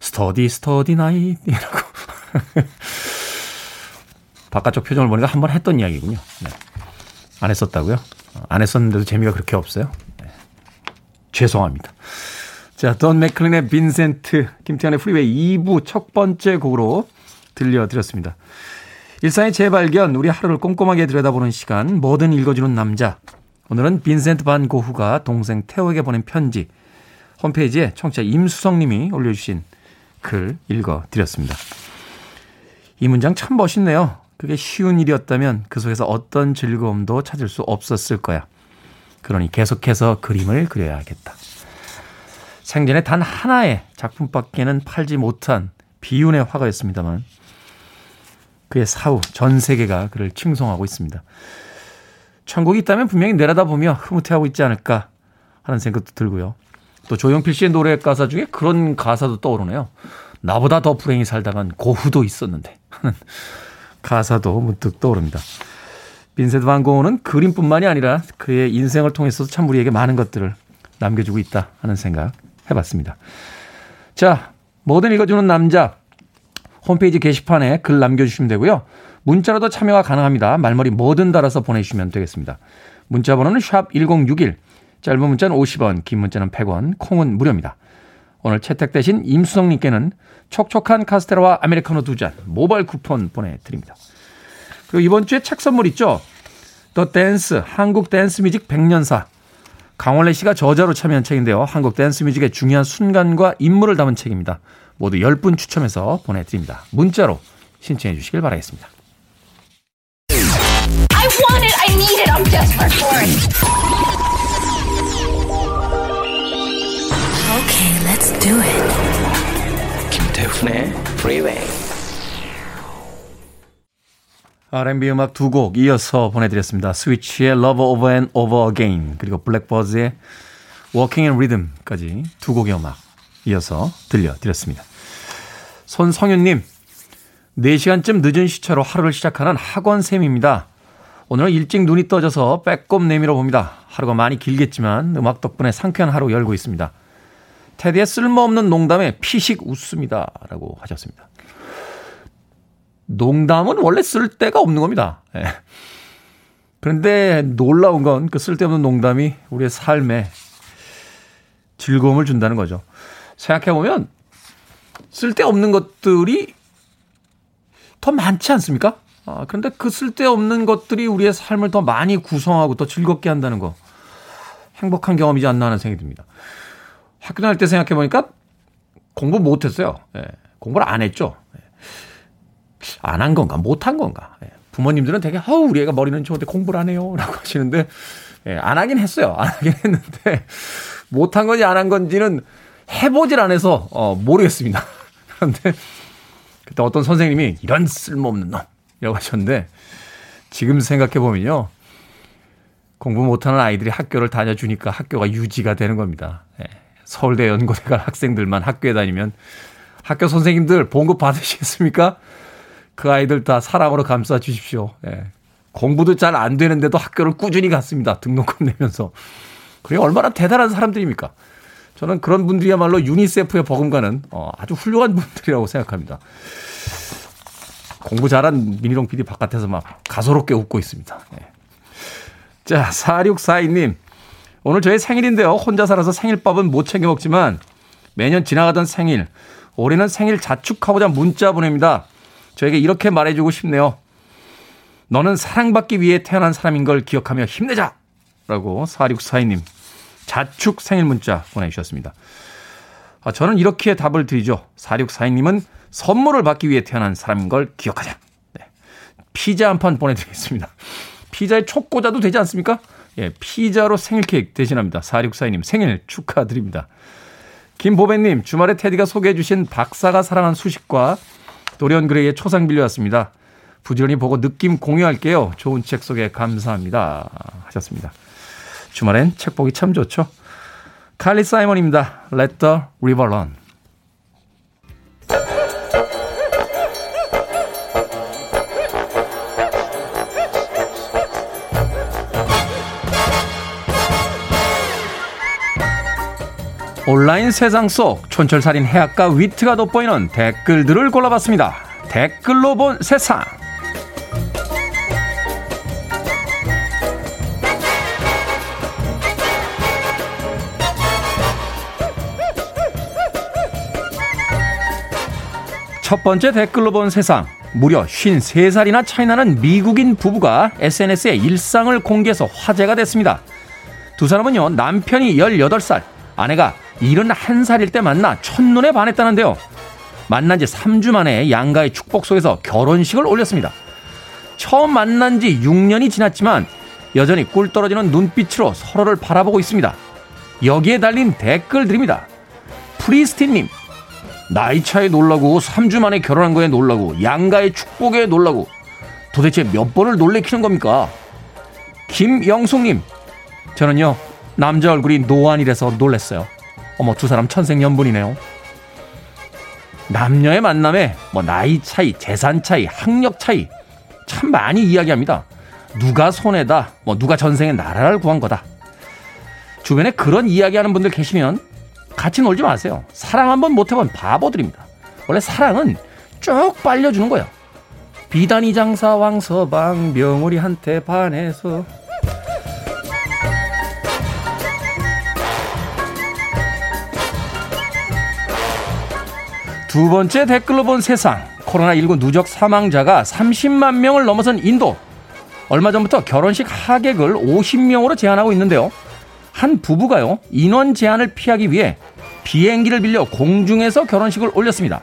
study study night 이라고 바깥쪽 표정을 보니까 한 번 했던 이야기군요. 네. 안 했었다고요? 안 했었는데도 재미가 그렇게 없어요? 네. 죄송합니다. 자, 돈 맥클린의 빈센트, 김태훈의 프리웨이 2부 첫 번째 곡으로 들려드렸습니다. 일상의 재발견, 우리 하루를 꼼꼼하게 들여다보는 시간, 뭐든 읽어주는 남자. 오늘은 빈센트 반 고흐가 동생 테오에게 보낸 편지, 홈페이지에 청취자 임수성 님이 올려주신 글 읽어드렸습니다. 이 문장 참 멋있네요. 그게 쉬운 일이었다면 그 속에서 어떤 즐거움도 찾을 수 없었을 거야. 그러니 계속해서 그림을 그려야겠다. 생전에 단 하나의 작품밖에는 팔지 못한 비운의 화가였습니다만 그의 사후 전 세계가 그를 칭송하고 있습니다. 천국이 있다면 분명히 내려다보며 흐뭇해하고 있지 않을까 하는 생각도 들고요. 또 조용필 씨의 노래 가사 중에 그런 가사도 떠오르네요. 나보다 더 불행히 살다간 고후도 있었는데 하는 가사도 문득 떠오릅니다. 빈센트 반 고흐는 그림뿐만이 아니라 그의 인생을 통해서도 참 우리에게 많은 것들을 남겨주고 있다 하는 생각 해봤습니다. 자, 뭐든 읽어주는 남자 홈페이지 게시판에 글 남겨주시면 되고요. 문자로도 참여가 가능합니다. 말머리 뭐든 달아서 보내주시면 되겠습니다. 문자 번호는 샵 1061, 짧은 문자는 50원, 긴 문자는 100원, 콩은 무료입니다. 오늘 채택되신 임수성님께는 촉촉한 카스테라와 아메리카노 두 잔 모바일 쿠폰 보내드립니다. 그리고 이번 주에 책 선물 있죠? The Dance, 한국 댄스 뮤직 100년사. 강원래 씨가 저자로 참여한 책인데요. 한국 댄스 뮤직의 중요한 순간과 인물을 담은 책입니다. 모두 10분 추첨해서 보내드립니다. 문자로 신청해 주시길 바라겠습니다. I want it, I need it, I'm desperate for it. Okay, let's do it. 김태훈의 Freeway. R&B 음악 두 곡 이어서 보내드렸습니다. 스위치의 Love Over and Over Again 그리고 블랙버즈의 Walking in Rhythm까지 두 곡의 음악 이어서 들려드렸습니다. 손성윤님 4시간쯤 늦은 시차로 하루를 시작하는 학원쌤입니다. 오늘은 일찍 눈이 떠져서 빼꼼 내밀어 봅니다. 하루가 많이 길겠지만 음악 덕분에 상쾌한 하루 열고 있습니다. 테디의 쓸모없는 농담에 피식 웃습니다. 라고 하셨습니다. 농담은 원래 쓸 데가 없는 겁니다. 예. 그런데 놀라운 건 그 쓸데없는 농담이 우리의 삶에 즐거움을 준다는 거죠. 생각해보면 쓸데없는 것들이 더 많지 않습니까? 아, 그런데 그 쓸데없는 것들이 우리의 삶을 더 많이 구성하고 더 즐겁게 한다는 거. 행복한 경험이지 않나 하는 생각이 듭니다. 학교 다닐 때 생각해보니까 공부 못했어요. 예, 공부를 안 했죠. 예. 안한 건가, 못 한 건가. 예. 부모님들은 되게, 아우, 우리 애가 머리는 좋은데 공부를 안 해요. 라고 하시는데, 예, 안 하긴 했어요. 안 하긴 했는데, 못 한 건지 안 한 건지는 해보질 않아서, 어, 모르겠습니다. 그런데, 그때 어떤 선생님이 이런 쓸모없는 놈. 이라고 하셨는데, 지금 생각해 보면요. 공부 못하는 아이들이 학교를 다녀주니까 학교가 유지가 되는 겁니다. 예. 서울대 연고대 갈 학생들만 학교에 다니면 학교 선생님들 봉급 받으시겠습니까? 그 아이들 다 사랑으로 감싸 주십시오. 예. 공부도 잘 안 되는데도 학교를 꾸준히 갔습니다. 등록금 내면서. 그게 얼마나 대단한 사람들입니까? 저는 그런 분들이야말로 유니세프에 버금가는 어, 아주 훌륭한 분들이라고 생각합니다. 공부 잘한 미니롱 PD 바깥에서 막 가소롭게 웃고 있습니다. 예. 자, 4642님. 오늘 저의 생일인데요. 혼자 살아서 생일밥은 못 챙겨 먹지만 매년 지나가던 생일, 올해는 생일 자축하고자 문자 보냅니다. 저에게 이렇게 말해주고 싶네요. 너는 사랑받기 위해 태어난 사람인 걸 기억하며 힘내자! 라고 4642님 자축 생일 문자 보내주셨습니다. 아, 저는 이렇게 답을 드리죠. 4642님은 선물을 받기 위해 태어난 사람인 걸 기억하자. 네. 피자 한 판 보내드리겠습니다. 피자에 촉 꽂아도 되지 않습니까? 예, 피자로 생일 케이크 대신합니다. 4642님 생일 축하드립니다. 김보배님, 주말에 테디가 소개해 주신 박사가 사랑한 수식과 도리언 그레이의 초상 빌려왔습니다. 부지런히 보고 느낌 공유할게요. 좋은 책 소개 감사합니다. 하셨습니다. 주말엔 책 보기 참 좋죠. 칼리 사이먼입니다. Let the river run. 온라인 세상 속 촌철살인 해악과 위트가 돋보이는 댓글들을 골라봤습니다. 댓글로 본 세상. 첫 번째 댓글로 본 세상. 무려 53살이나 차이나는 미국인 부부가 SNS에 일상을 공개해서 화제가 됐습니다. 두 사람은요, 남편이 18살, 아내가 71살일 때 만나 첫눈에 반했다는데요. 만난 지 3주 만에 양가의 축복 속에서 결혼식을 올렸습니다. 처음 만난 지 6년이 지났지만 여전히 꿀 떨어지는 눈빛으로 서로를 바라보고 있습니다. 여기에 달린 댓글들입니다. 프리스틴님, 나이 차에 놀라고 3주 만에 결혼한 거에 놀라고 양가의 축복에 놀라고 도대체 몇 번을 놀래키는 겁니까? 김영숙님, 저는요, 남자 얼굴이 노안이라서 놀랬어요. 어머, 두 사람 천생연분이네요. 남녀의 만남에 뭐 나이 차이, 재산 차이, 학력 차이 참 많이 이야기합니다. 누가 손해다, 뭐 누가 전생에 나라를 구한 거다. 주변에 그런 이야기하는 분들 계시면 같이 놀지 마세요. 사랑 한번 못 해본 바보들입니다. 원래 사랑은 쭉 빨려주는 거예요. 비단이 장사 왕서방 명월이한테 반해서 두 번째 댓글로 본 세상 코로나19 누적 사망자가 30만 명을 넘어선 인도 얼마 전부터 결혼식 하객을 50명으로 제한하고 있는데요. 한 부부가요 인원 제한을 피하기 위해 비행기를 빌려 공중에서 결혼식을 올렸습니다.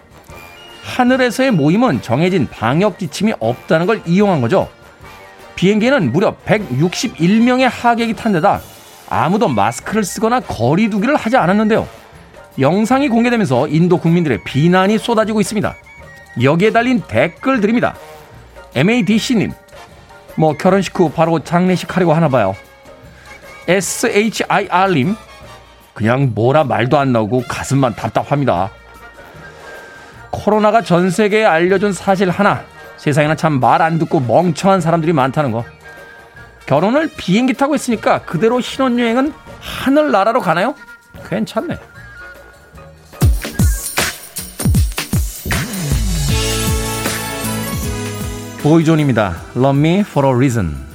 하늘에서의 모임은 정해진 방역 지침이 없다는 걸 이용한 거죠. 비행기에는 무려 161명의 하객이 탄 데다 아무도 마스크를 쓰거나 거리두기를 하지 않았는데요. 영상이 공개되면서 인도 국민들의 비난이 쏟아지고 있습니다. 여기에 달린 댓글들입니다. MADC님, 뭐 결혼식 후 바로 장례식 하려고 하나 봐요. SHIR님, 그냥 뭐라 말도 안 나오고 가슴만 답답합니다. 코로나가 전 세계에 알려준 사실 하나. 세상에는 참 말 안 듣고 멍청한 사람들이 많다는 거. 결혼을 비행기 타고 있으니까 그대로 신혼여행은 하늘나라로 가나요? 괜찮네. 보이존입니다. Love me for a reason.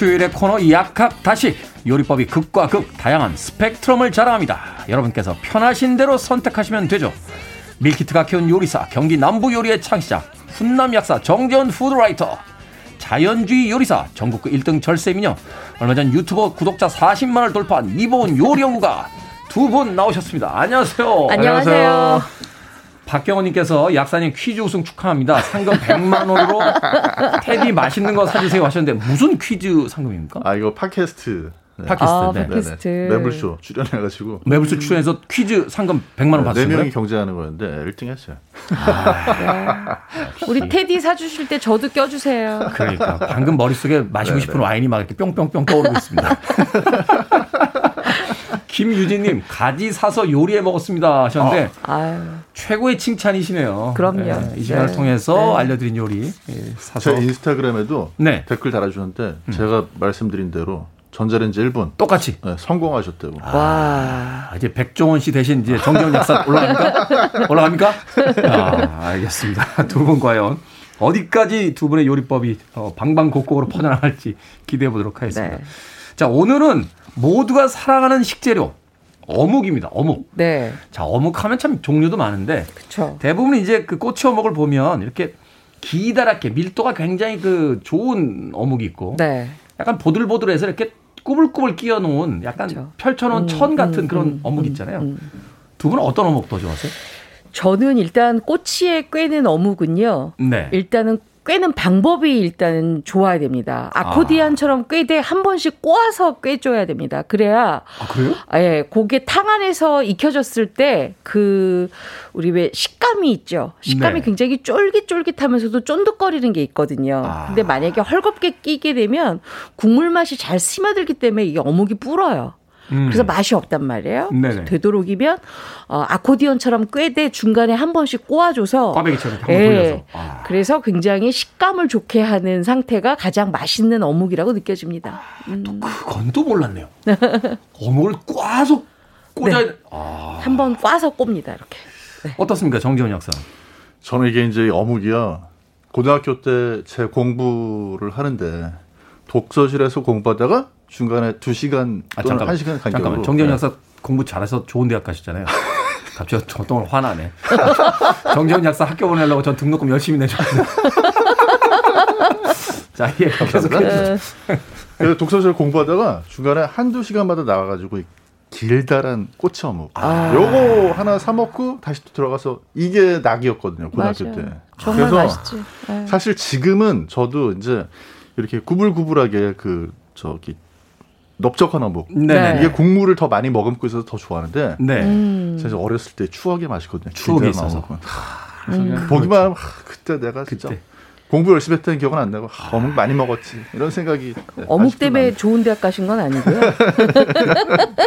수요일의 코너 약학다식 요리법이 극과 극 다양한 스펙트럼을 자랑합니다. 여러분께서 편하신 대로 선택하시면 되죠. 밀키트가 키운 요리사 경기 남부 요리의 창시자 훈남 약사 정재훈 푸드라이터 자연주의 요리사 전국구 1등 절세미녀 얼마 전 유튜버 구독자 40만을 돌파한 이보은 요리연구가 두 분 나오셨습니다. 안녕하세요. 안녕하세요. 박경호님께서 약사님 퀴즈 우승 축하합니다. 상금 100만 원으로 테디 맛있는 거 사주세요 하셨는데 무슨 퀴즈 상금입니까? 아 이거 팟캐스트. 네. 팟캐스트. 아, 네. 팟캐스트. 매불쇼 출연해가지고. 매불쇼 출연해서 퀴즈 상금 100만 원 받았어요. 네 명이 경쟁하는 거였는데 1등 했어요. 아, 네. 우리 테디 사주실 때 저도 껴주세요. 그러니까 방금 머릿속에 마시고 네네. 싶은 와인이 막 이렇게 뿅뿅뿅 떠오르고 있습니다. 김유진님 가지 사서 요리해 먹었습니다 하셨는데 어. 최고의 칭찬이시네요. 그럼요. 네, 이 시간을 네. 통해서 네. 알려드린 요리 예, 사서 제 인스타그램에도 네. 댓글 달아주셨는데 음. 제가 말씀드린 대로 전자레인지 1분 똑같이 네, 성공하셨대요. 아, 와 이제 백종원 씨 대신 이제 정재훈 약사 올라갑니까? 올라갑니까? 아, 알겠습니다. 두 분 과연 어디까지 두 분의 요리법이 어, 방방곡곡으로 퍼져나갈지 기대해 보도록 하겠습니다. 네. 자 오늘은 모두가 사랑하는 식재료 어묵입니다. 어묵. 네. 자, 어묵 하면 참 종류도 많은데 그쵸. 대부분 이제 그 꼬치 어묵을 보면 이렇게 기다랗게 밀도가 굉장히 그 좋은 어묵이 있고 네. 약간 보들보들해서 이렇게 꾸불꾸불 끼워 놓은 약간 그쵸. 펼쳐 놓은 음, 천 같은 음, 그런 음, 어묵 있잖아요. 음, 음. 두 분은 어떤 어묵 더 좋아하세요? 저는 일단 꼬치에 꿰는 어묵은요. 네. 일단은 꿰는 방법이 일단은 좋아야 됩니다. 아코디안처럼 꿰되 한 번씩 꼬아서 꿰줘야 됩니다. 그래야 아, 그래요? 예, 고게 탕 안에서 익혀졌을 때 그 우리 왜 식감이 있죠. 식감이 네. 굉장히 쫄깃쫄깃하면서도 쫀득거리는 게 있거든요. 아. 근데 만약에 헐겁게 끼게 되면 국물 맛이 잘 스며들기 때문에 이게 어묵이 불어요. 음. 그래서 맛이 없단 말이에요. 네네. 되도록이면 어, 아코디언처럼 꿰대 중간에 한 번씩 꼬아줘서 꽈배기처럼 한번 예. 돌려서. 아. 그래서 굉장히 식감을 좋게 하는 상태가 가장 맛있는 어묵이라고 느껴집니다. 음. 또 그건 또 몰랐네요. 어묵을 꽈서 꽂아야 네. 아. 한번 꽈서 꼽니다 이렇게. 네. 어떻습니까, 정지원 약사? 저는 이게 이제 어묵이요. 고등학교 때 제 공부를 하는데 독서실에서 공부하다가 중간에 2시간 아, 아, 1시간 간격으로. 잠깐만. 정재현 네. 약사 공부 잘해서 좋은 대학 가셨잖아요. 갑자기 저동을 화나네. 정재훈 약사 학교 보내려고 전 등록금 열심히 내줬는데. 자, 예, 계속 해주세요. 그래서 독서실 공부하다가 중간에 한두 시간마다 나와가지고 길다란 꼬치 어묵. 아. 요거 하나 사 먹고 다시 또 들어가서 이게 낙이었거든요 고등학교 맞아요. 때. 정말 그래서 맛있지. 네. 사실 지금은 저도 이제 이렇게 구불구불하게 그 저기 넓적한 어묵. 네. 이게 국물을 더 많이 머금고 있어서 더 좋아하는데. 네. 음. 제가 어렸을 때 추억의 맛이거든요. 추억이 있어서. 하, 음. 보기만 하면 하, 그때 내가 진짜 그때. 공부 열심히 했다는 기억은 안 나고 아, 어묵 많이 먹었지 이런 생각이 네, 어묵 때문에 좋은 대학 가신 건 아니고요.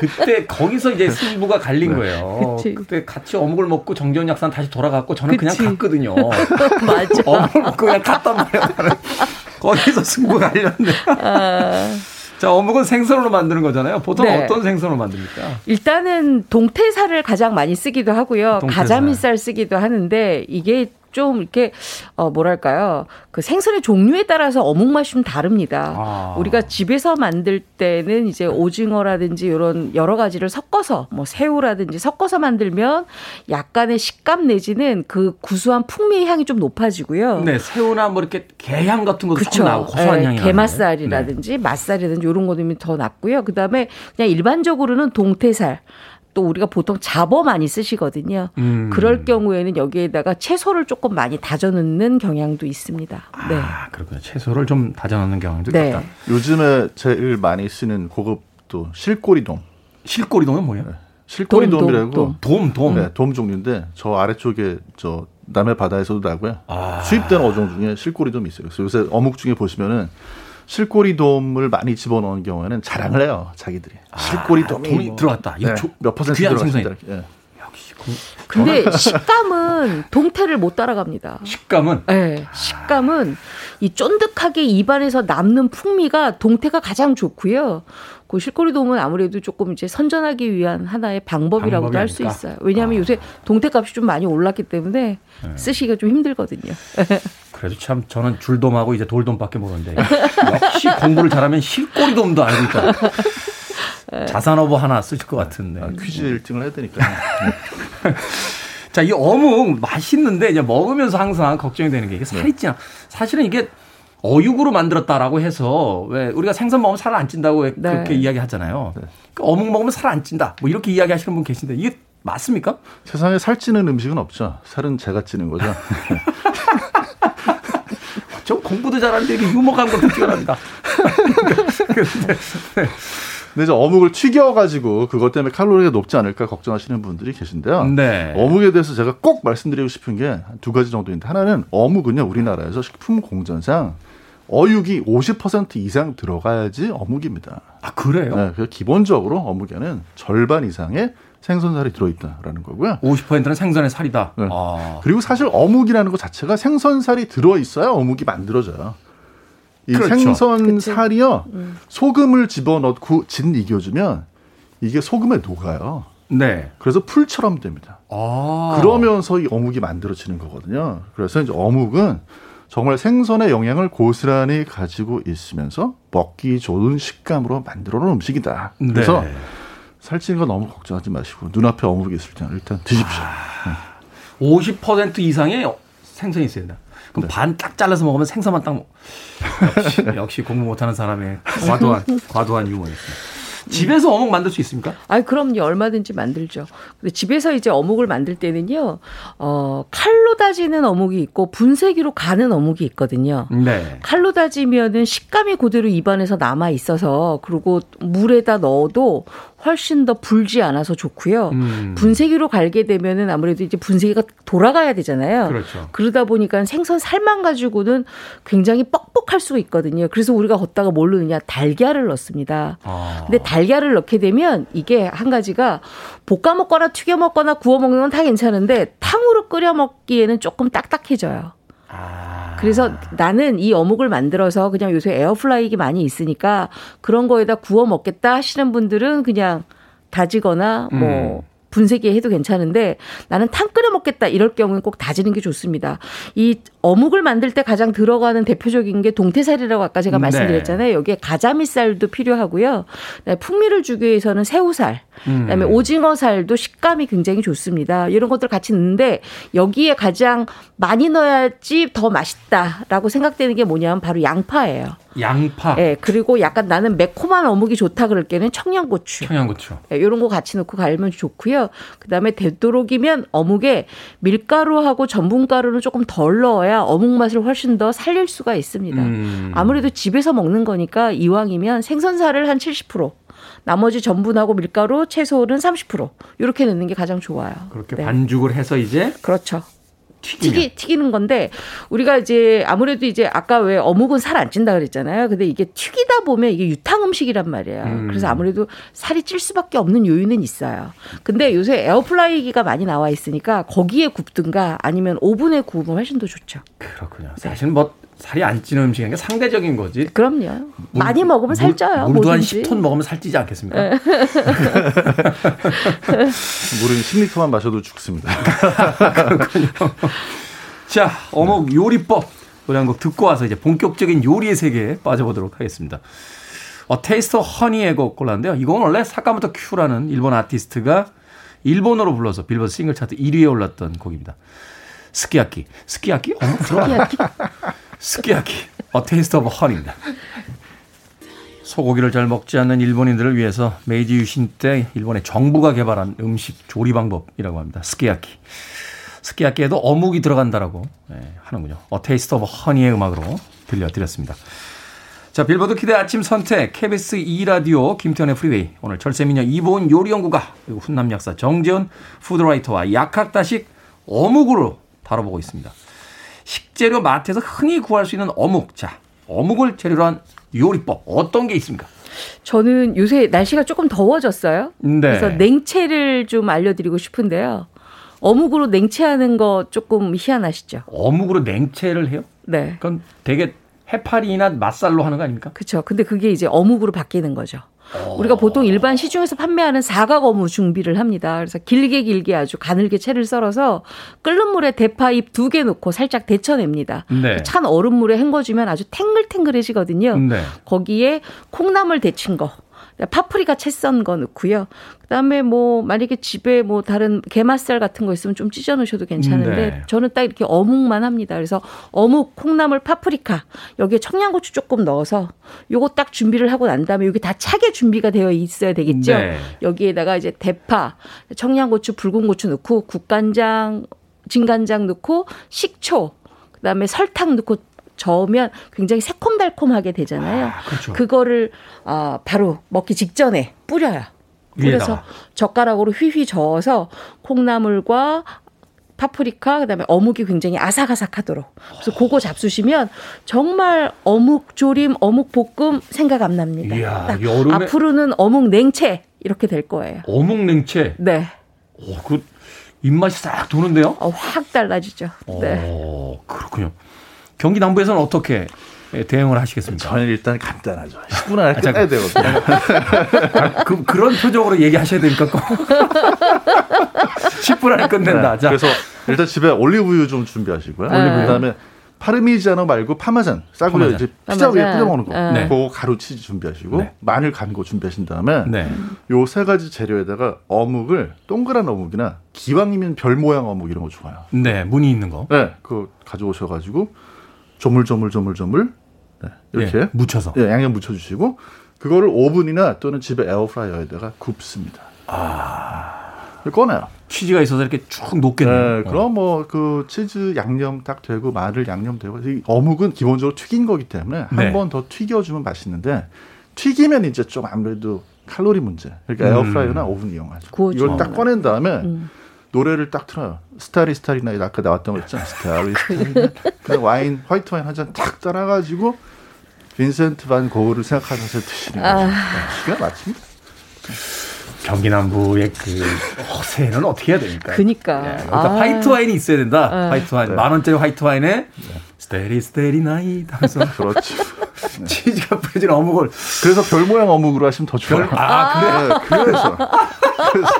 그때 거기서 이제 승부가 갈린 네. 거예요. 그치. 그때 같이 어묵을 먹고 정재훈 약사는 다시 돌아갔고 저는 그치. 그냥 갔거든요. 맞아. 어묵을 먹고 그냥 갔단 말이에요. 거기서 승부가 갈렸네. 아. 자, 어묵은 생선으로 만드는 거잖아요. 보통 네. 어떤 생선으로 만듭니까? 일단은 동태살을 가장 많이 쓰기도 하고요. 동태살. 가자미살 쓰기도 하는데 이게 좀 이렇게 어 뭐랄까요 그 생선의 종류에 따라서 어묵 맛이 좀 다릅니다. 아. 우리가 집에서 만들 때는 이제 오징어라든지 이런 여러 가지를 섞어서 뭐 새우라든지 섞어서 만들면 약간의 식감 내지는 그 구수한 풍미의 향이 좀 높아지고요. 네, 새우나 뭐 이렇게 게향 같은 것도 그쵸. 나고 고소한 네, 향이 게맛살이라든지 네. 맛살이라든지 이런 거는 더 낫고요. 그다음에 그냥 일반적으로는 동태살 또 우리가 보통 잡어 많이 쓰시거든요. 음. 그럴 경우에는 여기에다가 채소를 조금 많이 다져 넣는 경향도 있습니다. 아, 네. 그렇군요. 채소를 좀 다져 넣는 경향도 네. 있다. 요즘에 제일 많이 쓰는 고급 또 실꼬리돔. 실꼬리돔은 뭐예요? 네. 실꼬리돔이라고 돔, 돔, 돔. 네, 돔 종류인데 저 아래쪽에 저 남해 바다에서도 나고요. 아. 수입된 어종 중에 실꼬리돔이 있어요. 그래서 요새 어묵 중에 보시면은 실꼬리 돔을 많이 집어넣은 경우에는 자랑을 해요, 자기들이. 아, 실꼬리 돔이 뭐, 들어갔다. 네, 몇 퍼센트 들어갔습니다. 예. 그, 근데 식감은 동태를 못 따라갑니다. 식감은? 네, 식감은 이 쫀득하게 입안에서 남는 풍미가 동태가 가장 좋고요. 그 실꼬리 돔은 아무래도 조금 이제 선전하기 위한 하나의 방법이라고도 할 수 있어요. 왜냐하면 아. 요새 동태 값이 좀 많이 올랐기 때문에 네. 쓰시기가 좀 힘들거든요. 그래도 참 저는 줄돔하고 이제 돌돔밖에 모르는데 역시 공부를 잘하면 실꼬리돔도 알고 있다. 자산어버 하나 쓰실 것 같은데. 아, 퀴즈 1등을 해야 되니까. 자, 이 어묵 맛있는데 이제 먹으면서 항상 걱정이 되는 게 이게 살이 네. 찌나. 사실은 이게 어육으로 만들었다라고 해서 왜 우리가 생선 먹으면 살 안 찐다고 네. 그렇게 이야기 하잖아요. 네. 그러니까 어묵 먹으면 살 안 찐다. 뭐 이렇게 이야기 하시는 분 계신데 이게 맞습니까? 세상에 살찌는 음식은 없죠. 살은 제가 찌는 거죠. 저 공부도 잘하는데 이게 유머 감각도 뛰어납니다. 근데, 네. 근데 이제 어묵을 튀겨가지고 그것 때문에 칼로리가 높지 않을까 걱정하시는 분들이 계신데요. 네. 어묵에 대해서 제가 꼭 말씀드리고 싶은 게 두 가지 정도인데 하나는 어묵은요 우리나라에서 식품 공전상 어육이 50% 이상 들어가야지 어묵입니다. 아 그래요? 네, 그래서 기본적으로 어묵에는 절반 이상의 생선살이 들어있다라는 거고요. 50%는 생선의 살이다. 네. 아. 그리고 사실 어묵이라는 것 자체가 생선살이 들어있어야 어묵이 만들어져요. 이 그렇죠. 생선살이요 음. 소금을 집어넣고 진 익혀주면 이게 소금에 녹아요. 네. 그래서 풀처럼 됩니다. 아. 그러면서 이 어묵이 만들어지는 거거든요. 그래서 이제 어묵은 정말 생선의 영양을 고스란히 가지고 있으면서 먹기 좋은 식감으로 만들어 놓은 음식이다. 그래서 네. 살찌는 거 너무 걱정하지 마시고 눈앞에 어묵이 있을 때는 일단 드십시오. 아, 네. 50% 이상의 생선이 된다. 그럼 네. 반딱 잘라서 먹으면 생선만 딱 먹. 역시, 역시 공부 못하는 사람의 과도한 과도한 유머였습니다. 집에서 어묵 만들 수 있습니까? 아, 그럼요. 얼마든지 만들죠. 근데 집에서 이제 어묵을 만들 때는요, 어, 칼로 다지는 어묵이 있고 분쇄기로 가는 어묵이 있거든요. 네. 칼로 다지면은 식감이 그대로 입안에서 남아 있어서 그리고 물에다 넣어도 훨씬 더 불지 않아서 좋고요. 음. 분쇄기로 갈게 되면은 아무래도 이제 분쇄기가 돌아가야 되잖아요. 그렇죠. 그러다 보니까 생선 살만 가지고는 굉장히 뻑뻑할 수가 있거든요. 그래서 우리가 걷다가 뭘 넣느냐 달걀을 넣습니다. 아. 근데 달걀을 넣게 되면 이게 한 가지가 볶아 먹거나 튀겨 먹거나 구워 먹는 건 다 괜찮은데 탕으로 끓여 먹기에는 조금 딱딱해져요. 아. 그래서 나는 이 어묵을 만들어서 그냥 요새 에어플라이기 많이 있으니까 그런 거에다 구워 먹겠다 하시는 분들은 그냥 다지거나 뭐 음. 분쇄기에 해도 괜찮은데 나는 탕 끓여 먹겠다 이럴 경우는 꼭 다지는 게 좋습니다. 이 어묵을 만들 때 가장 들어가는 대표적인 게 동태살이라고 아까 제가 네. 말씀드렸잖아요. 여기에 가자미살도 필요하고요. 풍미를 주기 위해서는 새우살, 그다음에 음. 오징어살도 식감이 굉장히 좋습니다. 이런 것들 같이 넣는데 여기에 가장 많이 넣어야지 더 맛있다라고 생각되는 게 뭐냐면 바로 양파예요. 양파. 예, 그리고 약간 나는 매콤한 어묵이 좋다 그럴 때는 청양고추. 청양고추. 예, 이런 거 같이 넣고 갈면 좋고요. 그다음에 되도록이면 어묵에 밀가루하고 전분가루를 조금 덜 넣어야 어묵 맛을 훨씬 더 살릴 수가 있습니다. 음. 아무래도 집에서 먹는 거니까 이왕이면 생선살을 한 70%, 나머지 전분하고 밀가루, 채소는 30% 이렇게 넣는 게 가장 좋아요. 그렇게 네. 반죽을 해서 이제 그렇죠. 튀기, 튀기는 건데 우리가 이제 아무래도 이제 아까 왜 어묵은 살 안 찐다 그랬잖아요. 근데 이게 튀기다 보면 이게 유탕 음식이란 말이에요. 음. 그래서 아무래도 살이 찔 수밖에 없는 요인은 있어요. 근데 요새 에어플라이기가 많이 나와 있으니까 거기에 굽든가 아니면 오븐에 구우면 훨씬 더 좋죠. 그렇군요. 사실 뭐 살이 안 찌는 음식이 아니라 상대적인 거지. 그럼요. 물, 많이 먹으면 살쪄요. 물도 한 10톤 먹으면 살찌지 않겠습니까? 네. 물은 10리터만 마셔도 죽습니다. 그렇군요. 자, 어묵 요리법 노래 한 곡 듣고 와서 이제 본격적인 요리의 세계에 빠져보도록 하겠습니다. A Taste of Honey의 곡 골랐는데요. 이건 원래 사카모토 큐라는 일본 아티스트가 일본어로 불러서 빌보드 싱글 차트 1위에 올랐던 곡입니다. 스키야키. 스키야키? 어묵 들어? 스키야키? 스키야키. A Taste of Honey입니다. 소고기를 잘 먹지 않는 일본인들을 위해서 메이지 유신 때 일본의 정부가 개발한 음식 조리 방법이라고 합니다. 스키야키. 스키야키에도 어묵이 들어간다라고 네, 하는군요. A Taste of Honey의 음악으로 들려드렸습니다. 자, 빌보드 키드 아침 선택, KBS 2라디오, 김태훈의 프리웨이. 오늘 절세미녀 이보은 요리연구가, 그리고 훈남 약사 정재훈 푸드라이터와 약학다식 어묵으로 다뤄보고 있습니다. 식재료 마트에서 흔히 구할 수 있는 어묵. 자, 어묵을 재료로 한 요리법 어떤 게 있습니까? 저는 요새 날씨가 조금 더워졌어요. 네. 그래서 냉채를 좀 알려드리고 싶은데요. 어묵으로 냉채하는 거 조금 희한하시죠? 어묵으로 냉채를 해요? 네. 그건 되게 해파리나 맛살로 하는 거 아닙니까? 그렇죠. 근데 그게 이제 어묵으로 바뀌는 거죠. 우리가 보통 일반 시중에서 판매하는 사각 어묵 준비를 합니다. 그래서 길게 길게 아주 가늘게 채를 썰어서 끓는 물에 대파잎 두 개 넣고 살짝 데쳐냅니다. 네. 찬 얼음물에 헹궈주면 아주 탱글탱글해지거든요. 네. 거기에 콩나물 데친 거 파프리카 채 썬 거 넣고요. 그다음에 뭐 만약에 집에 뭐 다른 게맛살 같은 거 있으면 좀 찢어 놓으셔도 괜찮은데 네. 저는 딱 이렇게 어묵만 합니다. 그래서 어묵, 콩나물, 파프리카 여기에 청양고추 조금 넣어서 요거 딱 준비를 하고 난 다음에 여기 다 차게 준비가 되어 있어야 되겠죠. 네. 여기에다가 이제 대파, 청양고추, 붉은 고추 넣고 국간장, 진간장 넣고 식초 그다음에 설탕 넣고 저으면 굉장히 새콤 달콤하게 되잖아요. 아, 그렇죠. 그거를 어, 바로 먹기 직전에 뿌려요. 뿌려서 젓가락으로 휘휘 저어서 콩나물과 파프리카 그다음에 어묵이 굉장히 아삭아삭하도록 그래서 그거 잡수시면 정말 어묵 조림 어묵 볶음 생각 안 납니다. 이야, 여름에... 앞으로는 어묵 냉채 이렇게 될 거예요. 어묵 냉채. 네. 오, 그 입맛이 싹 도는데요? 어, 확 달라지죠. 네. 오, 그렇군요. 경기 남부에서는 어떻게 대응을 하시겠습니까? 저는 일단 간단하죠. 10분 안에 아, 끝나야 되거든요. 아, 그, 그런 표정으로 얘기하셔야 됩니까? 10분 안에 끝낸다. 네, 자. 그래서 일단 집에 올리브유 좀 준비하시고요. 네. 그다음에 파르미지아노 말고 파마산 싸구려 이제 피자 위에 뿌려 먹는 거. 네. 그거 가루 치즈 준비하시고 네. 마늘 간 거 준비하신 다음에 네. 요 세 가지 재료에다가 어묵을 동그란 어묵이나 기왕이면 별 모양 어묵 이런 거 좋아요. 네, 무늬 있는 거. 네, 그거 가져오셔 가지고 조물조물조물조물 네, 이렇게 예, 묻혀서 예, 양념 묻혀주시고 그거를 오븐이나 또는 집에 에어프라이어에다가 굽습니다. 아 꺼내요. 치즈가 있어서 이렇게 쭉 녹겠네요. 네, 어. 그럼 뭐 그 치즈 양념 딱 되고 마늘 양념 되고 어묵은 기본적으로 튀긴 거기 때문에 네. 한번 더 튀겨주면 맛있는데 튀기면 이제 좀 아무래도 칼로리 문제. 그러니까 음. 에어프라이어나 오븐 이용하죠. 구워줘. 이걸 딱 꺼낸 다음에 음. 노래를 딱 틀어요. Starry starry night이나 아까 나왔던 거 있잖아. Starry starry night. 그 와인 화이트 와인 한 잔 탁 따라가지고 빈센트 반 고흐를 생각하면서 드시는 거죠. 아. 기가 막힙니다. 경기 남부의 그 허세는 어떻게 해야 됩니까? 그니까. 예, 아. 화이트 와인이 있어야 된다. 아. 화이트 와인 네. 만 원짜리 화이트 와인에 네. Starry starry night 하면서 그렇죠. 네. 치즈가 뿌려진 어묵을 그래서 별 모양 어묵으로 하시면 더 좋아요. 아, 그래? 네, 그래서. 그래서.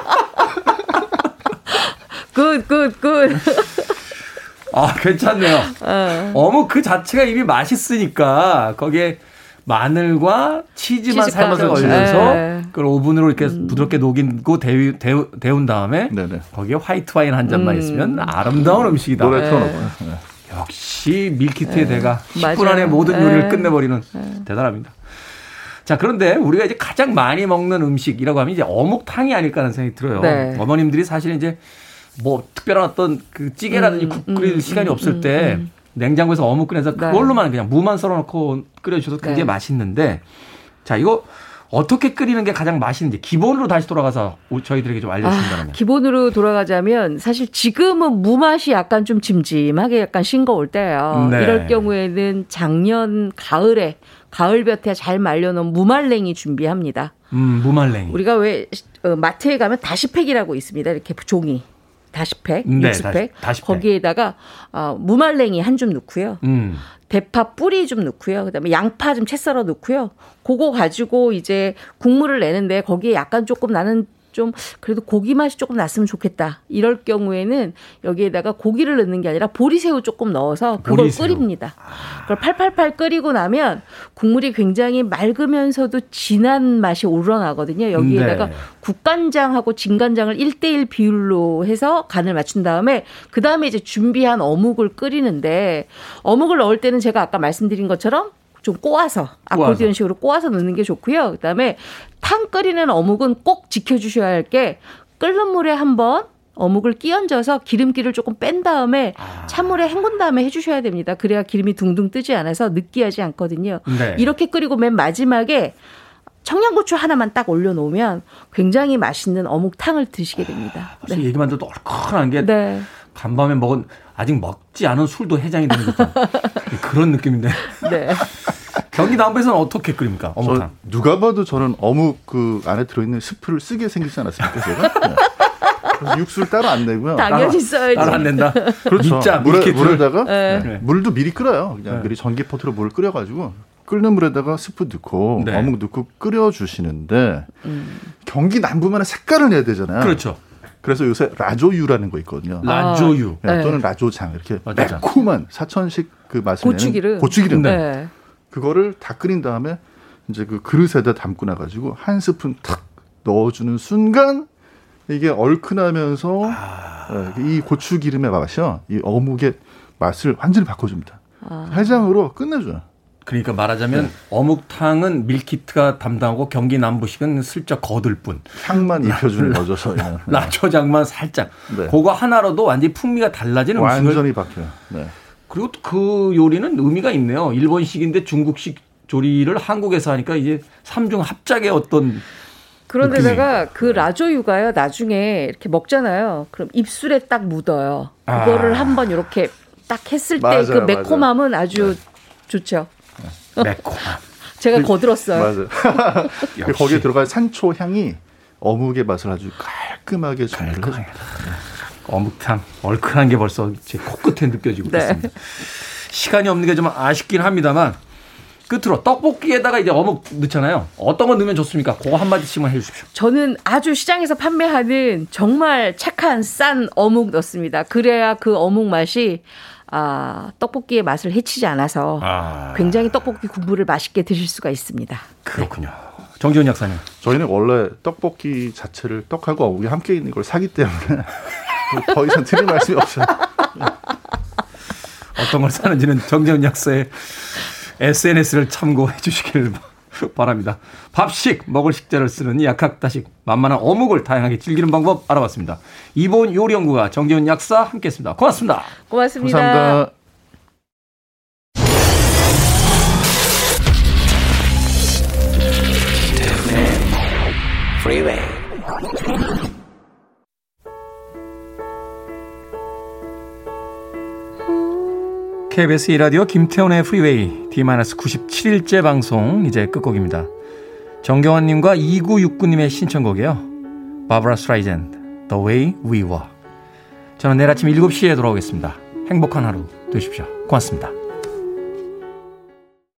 Good, good, good. 아, 괜찮네요. 어. 어묵 그 자체가 이미 맛있으니까 거기에 마늘과 치즈만 삶아서 걸려서 네. 그걸 오븐으로 이렇게 음. 부드럽게 녹이고 데우, 데우, 데운 다음에 네네. 거기에 화이트 와인 한 잔만 음. 있으면 아름다운 음 식이다. 노래 틀어놓고. 네. 역시 밀키트의 네. 대가 10분 안에 모든 요리를 네. 끝내버리는 네. 대단합니다. 자, 그런데 우리가 이제 가장 많이 먹는 음식이라고 하면 이제 어묵탕이 아닐까 하는 생각이 들어요. 네. 어머님들이 사실 이제 뭐 특별한 어떤 그 찌개라든지 음, 국 끓일 음, 시간이 음, 없을 음, 때 음. 냉장고에서 어묵 끓여서 네. 그걸로만 그냥 무만 썰어놓고 끓여주셔도 굉장히 네. 맛있는데 자, 이거 어떻게 끓이는 게 가장 맛있는지 기본으로 다시 돌아가서 저희들에게 좀 알려주신다면. 아, 기본으로 돌아가자면 사실 지금은 무맛이 약간 좀 짐짐하게 약간 싱거울 때예요. 네. 이럴 경우에는 작년 가을에 가을볕에 잘 말려놓은 무말랭이 준비합니다. 음, 무말랭이. 우리가 왜 어, 마트에 가면 다시팩이라고 있습니다. 이렇게 종이. 다시팩, 네, 육수팩. 다시, 거기에다가 어, 무말랭이 한 줌 넣고요. 음. 대파 뿌리 좀 넣고요. 그다음에 양파 좀 채 썰어 넣고요. 그거 가지고 이제 국물을 내는데 거기에 약간 조금 나는 좀 그래도 고기 맛이 조금 났으면 좋겠다. 이럴 경우에는 여기에다가 고기를 넣는 게 아니라 보리새우 조금 넣어서 그걸 보리새우. 끓입니다. 그걸 팔팔팔 끓이고 나면 국물이 굉장히 맑으면서도 진한 맛이 우러나거든요. 여기에다가 네. 국간장하고 진간장을 1대1 비율로 해서 간을 맞춘 다음에 그다음에 이제 준비한 어묵을 끓이는데 어묵을 넣을 때는 제가 아까 말씀드린 것처럼 좀 꼬아서 아코디언식으로 꼬아서 넣는 게 좋고요. 그다음에 탕 끓이는 어묵은 꼭 지켜주셔야 할 게 끓는 물에 한번 어묵을 끼얹어서 기름기를 조금 뺀 다음에 아. 찬물에 헹군 다음에 해주셔야 됩니다. 그래야 기름이 둥둥 뜨지 않아서 느끼하지 않거든요. 네. 이렇게 끓이고 맨 마지막에 청양고추 하나만 딱 올려놓으면 굉장히 맛있는 어묵탕을 드시게 됩니다. 아, 네. 얘기만 들어도 얼큰한 게 네. 간밤에 먹은 아직 먹지 않은 술도 해장이 되는 듯한 그런 느낌인데. 네. 경기 남부에서는 어떻게 끓입니까? 어묵탕. 누가 봐도 저는 어묵 그 안에 들어있는 스프를 쓰게 생기지 않았습니까, 제가? 네. 육수를 따로 안 내고요. 당연히 써야지. 따로 안 낸다. 그렇죠. 밑자, 물에, 물에다가 네. 네. 물도 미리 끓여요. 그냥 네. 미리 전기포트로 물을 끓여가지고 끓는 물에다가 스프 넣고 네. 어묵 넣고 끓여주시는데 음. 경기 남부만의 색깔을 내야 되잖아요. 그렇죠. 그래서 요새 라조유라는 거 있거든요. 라조유 네, 또는 라조장 이렇게 라조장. 매콤한 사천식 그 맛을 고추기름. 고추기름. 네. 그거를 다 끓인 다음에 이제 그 그릇에다 담고 나가지고 한 스푼 탁 넣어주는 순간 이게 얼큰하면서 아. 네, 이 고추기름의 맛이요, 이 어묵의 맛을 완전히 바꿔줍니다. 아. 해장으로 끝내줘요. 그러니까 말하자면 네. 어묵탕은 밀키트가 담당하고 경기 남부식은 슬쩍 거들 뿐. 향만 입혀주는 거죠, 라초장만 살짝. 네. 그거 하나로도 완전히 풍미가 달라지는 완전히 바뀌어요. 네. 그리고 그 요리는 의미가 있네요. 일본식인데 중국식 조리를 한국에서 하니까 이제 삼중 합작의 어떤 그런데다가 그 라조유가요 나중에 이렇게 먹잖아요. 그럼 입술에 딱 묻어요. 그거를 아. 한번 이렇게 딱 했을 때 그 매콤함은. 아주 네. 좋죠. 매콤. 제가 그, 거들었어요. 맞아요. 거기에 들어갈 산초 향이 어묵의 맛을 아주 깔끔하게 전해줍니다. 어묵탕 얼큰한 게 벌써 제 코끝에 느껴지고 네. 있습니다. 시간이 없는 게 좀 아쉽긴 합니다만 끝으로 떡볶이에다가 이제 어묵 넣잖아요. 어떤 거 넣으면 좋습니까? 그거 한 마디씩만 해주십시오. 저는 아주 시장에서 판매하는 정말 착한 싼 어묵 넣습니다. 그래야 그 어묵 맛이 아, 떡볶이의 맛을 해치지 않아서 아. 굉장히 떡볶이 국물을 맛있게 드실 수가 있습니다. 그렇군요. 네. 정지훈 약사님. 저희는 원래 떡볶이 자체를 떡하고 어묵이 함께 있는 걸 사기 때문에 더 이상 드릴 말씀이 없어요. 어떤 걸 사는지는 정지훈 약사의 SNS를 참고해 주시길 바랍니다. 밥식 먹을 식재를 쓰는 약학다식 만만한 어묵을 다양하게 즐기는 방법 알아봤습니다. 이본 요리연구가 정재훈 약사 함께했습니다. 고맙습니다. 고맙습니다. 감사합니다. KBS 이라디오 김태훈의 프리웨이 D-97일째 방송 이제 끝곡입니다. 정경환님과 2969님의 신청곡이에요. 바브라 스트라이젠드 The Way We Were 저는 내일 아침 7시에 돌아오겠습니다. 행복한 하루 되십시오. 고맙습니다.